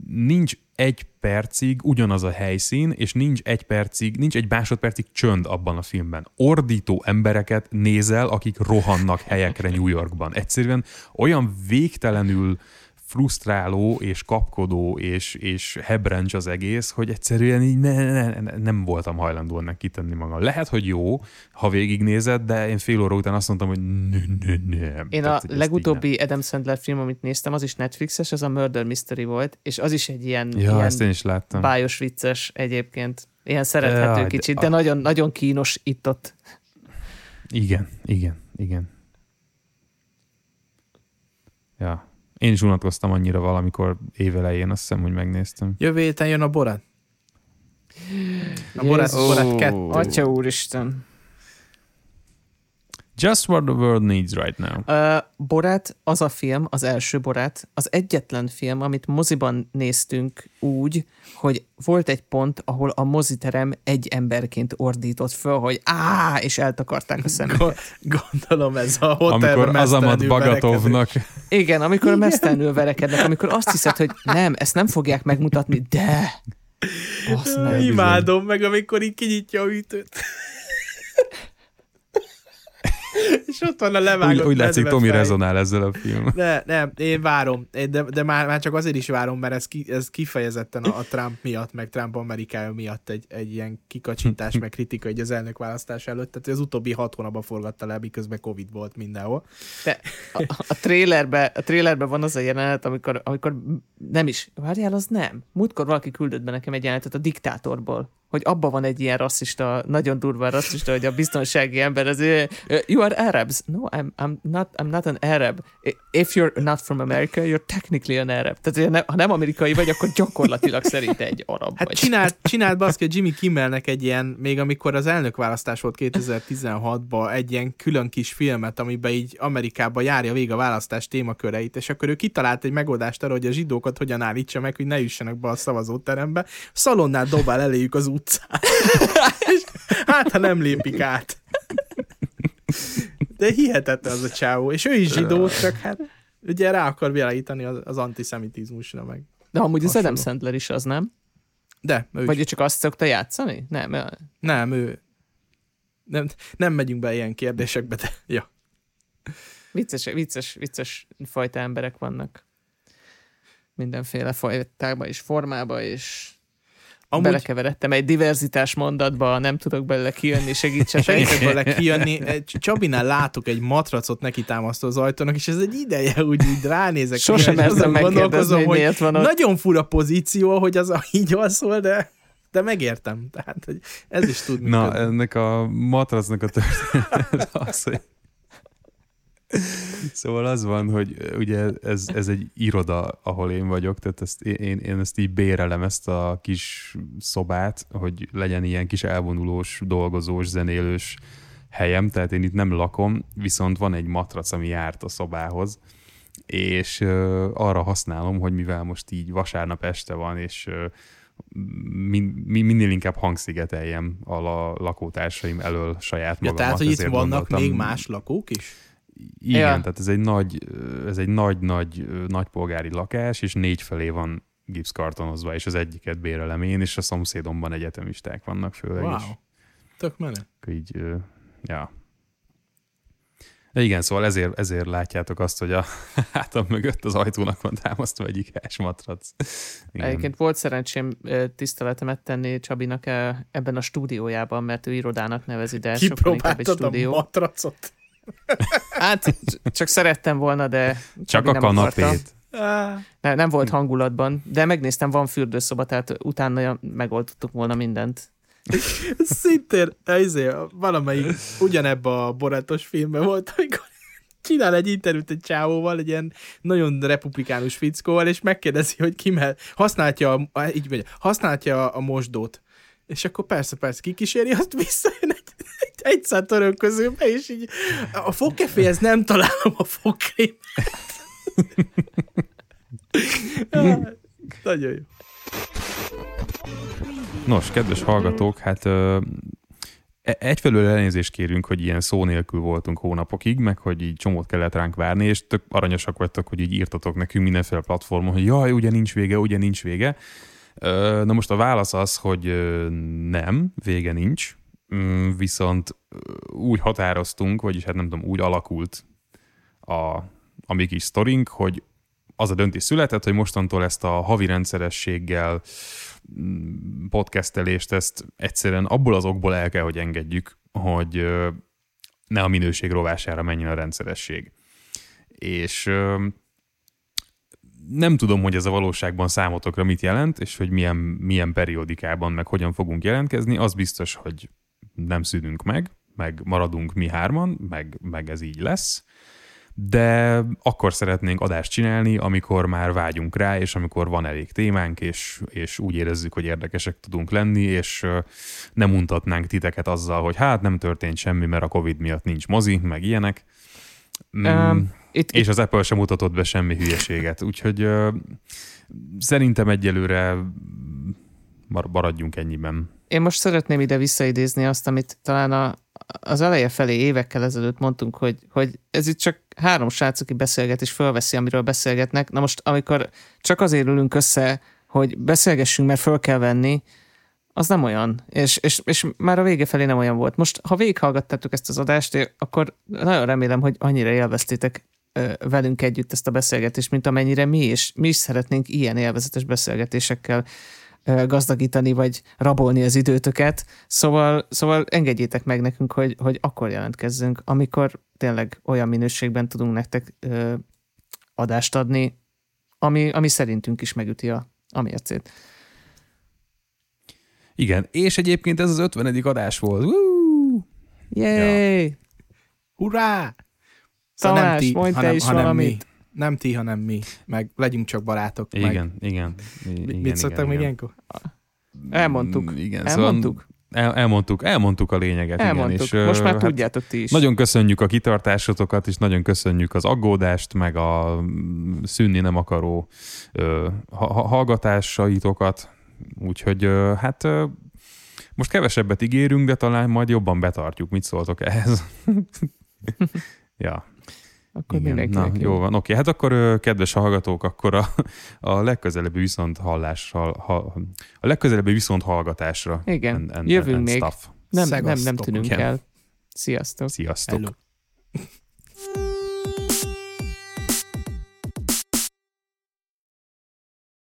nincs egy percig ugyanaz a helyszín, és nincs egy percig, nincs egy másodpercig csönd abban a filmben. Ordító embereket nézel, akik rohannak helyekre New Yorkban. Egyszerűen olyan végtelenül frusztráló és kapkodó és, és hebrencs az egész, hogy egyszerűen így ne, ne, ne, nem voltam hajlandó ennek kitenni magam. Lehet, hogy jó, ha végignézed, de én fél óra után azt mondtam, hogy ne, ne, nem. Én Tehát, a legutóbbi Adam Sandler film, amit néztem, az is Netflixes, az a Murder Mystery volt, és az is egy ilyen. Ja, ilyen ezt én is láttam. bájos vicces egyébként. Ilyen szerethető de kicsit, a- de nagyon, nagyon kínos itt-ott. Igen, igen, igen. Ja. Én is unatkoztam annyira valamikor évelején, azt hiszem, hogy megnéztem. Jövő héten jön a Borat. A Borat, Jézus. Borat 2. Atya úristen. Just what the world needs right now. Uh, Borát, az a film, az első Borát, az egyetlen film, amit moziban néztünk úgy, hogy volt egy pont, ahol a moziterem egy emberként ordított föl, hogy á, és eltakarták a szemüket. Go- Gondolom ez a hotelben Amikor Azamat Bagatovnak Igen, amikor mesztelenül verekednek, amikor azt hiszed, hogy nem, ezt nem fogják megmutatni, de... Meg. verekednek. Imádom meg, amikor így kinyitja a ütőt. És ott van a levágott úgy, úgy látszik, Tomi fej. rezonál ezzel a film. De nem, én várom, de, de már, már csak azért is várom, mert ez, ki, ez kifejezetten a, a Trump miatt, meg Trump Amerikája miatt egy, egy ilyen kikacsintás, meg kritika így az elnök választás előtt. Tehát az utóbbi hat hónapban forgatta le, miközben Covid volt mindenhol. De a, a, trailerbe, a trailerbe van az a jelenet, amikor, amikor nem is, várjál, az nem. Múltkor valaki küldött be nekem egy jelenetet a diktátorból, hogy abban van egy ilyen rasszista, nagyon durva rasszista, hogy a biztonsági ember az, you are Arabs. No, I'm, I'm, not, I'm not an Arab. If you're not from America, you're technically an Arab. Tehát ha nem amerikai vagy, akkor gyakorlatilag szerinte egy arab Hát vagy. csinált, csinált baszki Jimmy Kimmelnek egy ilyen, még amikor az elnökválasztás volt 2016-ban, egy ilyen külön kis filmet, amiben így Amerikába járja végig a választás témaköreit, és akkor ő kitalált egy megoldást arra, hogy a zsidókat hogyan állítsa meg, hogy ne jussanak be a szavazóterembe. Szalonnál dobál eléjük az utcán. Hát, ha nem lépik át. De hihetetlen az a csávó. És ő is zsidó, csak hát ugye rá akar világítani az, az antiszemitizmusra meg. De amúgy az Adam hasonló. Sandler is az, nem? De, ő Vagy ő csak azt szokta játszani? Nem, Nem, ő... Nem, nem megyünk be ilyen kérdésekbe, de ja. Vicces, vicces, vicces fajta emberek vannak. Mindenféle fajtába és formába, és Amúgy belekeveredtem egy diverzitás mondatba, nem tudok belőle kijönni, segítsetek. segítek vele kijönni. Csabinál látok egy matracot neki támasztó az ajtónak, és ez egy ideje úgy, úgy ránézek. Sosem mertem megkérdezni, gondolkozom, hogy miért van ott. Nagyon fura pozíció, hogy az a így alszol, de, de megértem. Tehát, hogy ez is tud Na, ennek a matracnak a történet az, hogy Szóval az van, hogy ugye ez, ez egy iroda, ahol én vagyok, tehát ezt, én, én ezt így bérelem, ezt a kis szobát, hogy legyen ilyen kis elvonulós, dolgozós, zenélős helyem, tehát én itt nem lakom, viszont van egy matrac, ami járt a szobához, és arra használom, hogy mivel most így vasárnap este van, és ö, min, minél inkább hangszigeteljem a la, lakótársaim elől saját Ja, magamat. tehát, hogy itt vannak gondoltam- még más lakók is? Igen, Ja. tehát ez egy nagy, ez egy nagy-nagy nagypolgári lakás, és négy felé van gipszkartonozva, és az egyiket bérelem én, és a szomszédomban egyetemisták vannak főleg is. Wow. Tök menő. Így, ja. De igen, szóval ezért, ezért látjátok azt, hogy a hátam mögött az ajtónak van támasztva egy ikás matrac. Igen. Egyébként volt szerencsém tiszteletemet tenni Csabinak ebben a stúdiójában, mert ő irodának nevezi, de ez sokkal inkább egy Kipróbáltad a stúdió. matracot? Hát csak szerettem volna, de Csak a nem akarta. kanapét. Ne, nem volt hangulatban, de megnéztem, van fürdőszoba, tehát utána megoldottuk volna mindent. Szintén, izé, valamelyik ugyanebben a borátos filmben volt, amikor csinál egy interjút egy csávóval, egy ilyen nagyon republikánus fickóval, és megkérdezi, hogy ki mell, használja, a, így mondja, használja a mosdót. És akkor persze, persze, kikíséri, azt visszajön egy, egy, egy szám törölközőbe, és így a fogkeféhez nem találom a fogkrémet. Nagyon jó. Nos, kedves hallgatók, hát ö, e- egyfelől elnézést kérünk, hogy ilyen szó nélkül voltunk hónapokig, meg hogy így csomót kellett ránk várni, és tök aranyosak vagytok, hogy így írtatok nekünk mindenféle platformon, hogy jaj, ugye nincs vége, ugye nincs vége. Ö, Na most a válasz az, hogy ö, nem, vége nincs, viszont ö, úgy határoztunk, vagyis hát nem tudom, úgy alakult a, a mi kis sztorink, hogy az a döntés született, hogy mostantól ezt a havi rendszerességgel mm, podcastelést, ezt egyszerűen abból az okból el kell, hogy engedjük, hogy ne a minőség rovására menjen a rendszeresség. És nem tudom, hogy ez a valóságban számotokra mit jelent, és hogy milyen, milyen periódikában, meg hogyan fogunk jelentkezni. Az biztos, hogy nem szűnünk meg, meg maradunk mi hárman, meg, meg ez így lesz de akkor szeretnénk adást csinálni, amikor már vágyunk rá, és amikor van elég témánk, és, és úgy érezzük, hogy érdekesek tudunk lenni, és nem untatnánk titeket azzal, hogy hát nem történt semmi, mert a Covid miatt nincs mozi, meg ilyenek. Um, Itt, és az Apple sem mutatott be semmi hülyeséget, úgyhogy ö, szerintem egyelőre mar- maradjunk ennyiben. Én most szeretném ide visszaidézni azt, amit talán a, az eleje felé évekkel ezelőtt mondtunk, hogy, hogy ez itt csak három srác, aki beszélget és fölveszi, amiről beszélgetnek. Na most, amikor csak azért ülünk össze, hogy beszélgessünk, mert föl kell venni, az nem olyan. És, és, és már a vége felé nem olyan volt. Most, ha végighallgattátok ezt az adást, akkor nagyon remélem, hogy annyira élveztétek velünk együtt ezt a beszélgetést, mint amennyire mi is. Mi is szeretnénk ilyen élvezetes beszélgetésekkel gazdagítani, vagy rabolni az időtöket. Szóval, szóval engedjétek meg nekünk, hogy, hogy akkor jelentkezzünk, amikor tényleg olyan minőségben tudunk nektek ö, adást adni, ami, ami szerintünk is megüti a, a mércét. Igen, és egyébként ez az 50. adás volt. Woo! Yay! Hurrá! Tamás, mondj te is hanem valamit. mi. Nem ti, hanem mi. Meg legyünk csak barátok. Meg. Igen, igen. I- Mi- igen Mit szoktak még ilyenkor? Elmondtuk. Mm, Igen, Elmondtuk? Szóval el, elmondtuk, elmondtuk a lényeget. Elmondtuk. Igen, és, Most már hát tudjátok ti is. Nagyon köszönjük a kitartásotokat, és nagyon köszönjük az aggódást, meg a mm, szűnni nem akaró ö, ha- hallgatásaitokat. Úgyhogy ö, hát ö, most kevesebbet ígérünk, de talán majd jobban betartjuk. Mit szóltok ehhez? ja. Akkor Igen, na, mindenkinek jó van, oké. Hát akkor, kedves hallgatók, akkor a, a legközelebbi viszont hallással, ha, a legközelebbi viszont hallgatásra. Igen, jövünk még. Stuff. Nem, nem, nem tűnünk Igen. el. Sziasztok! Sziasztok. Hello.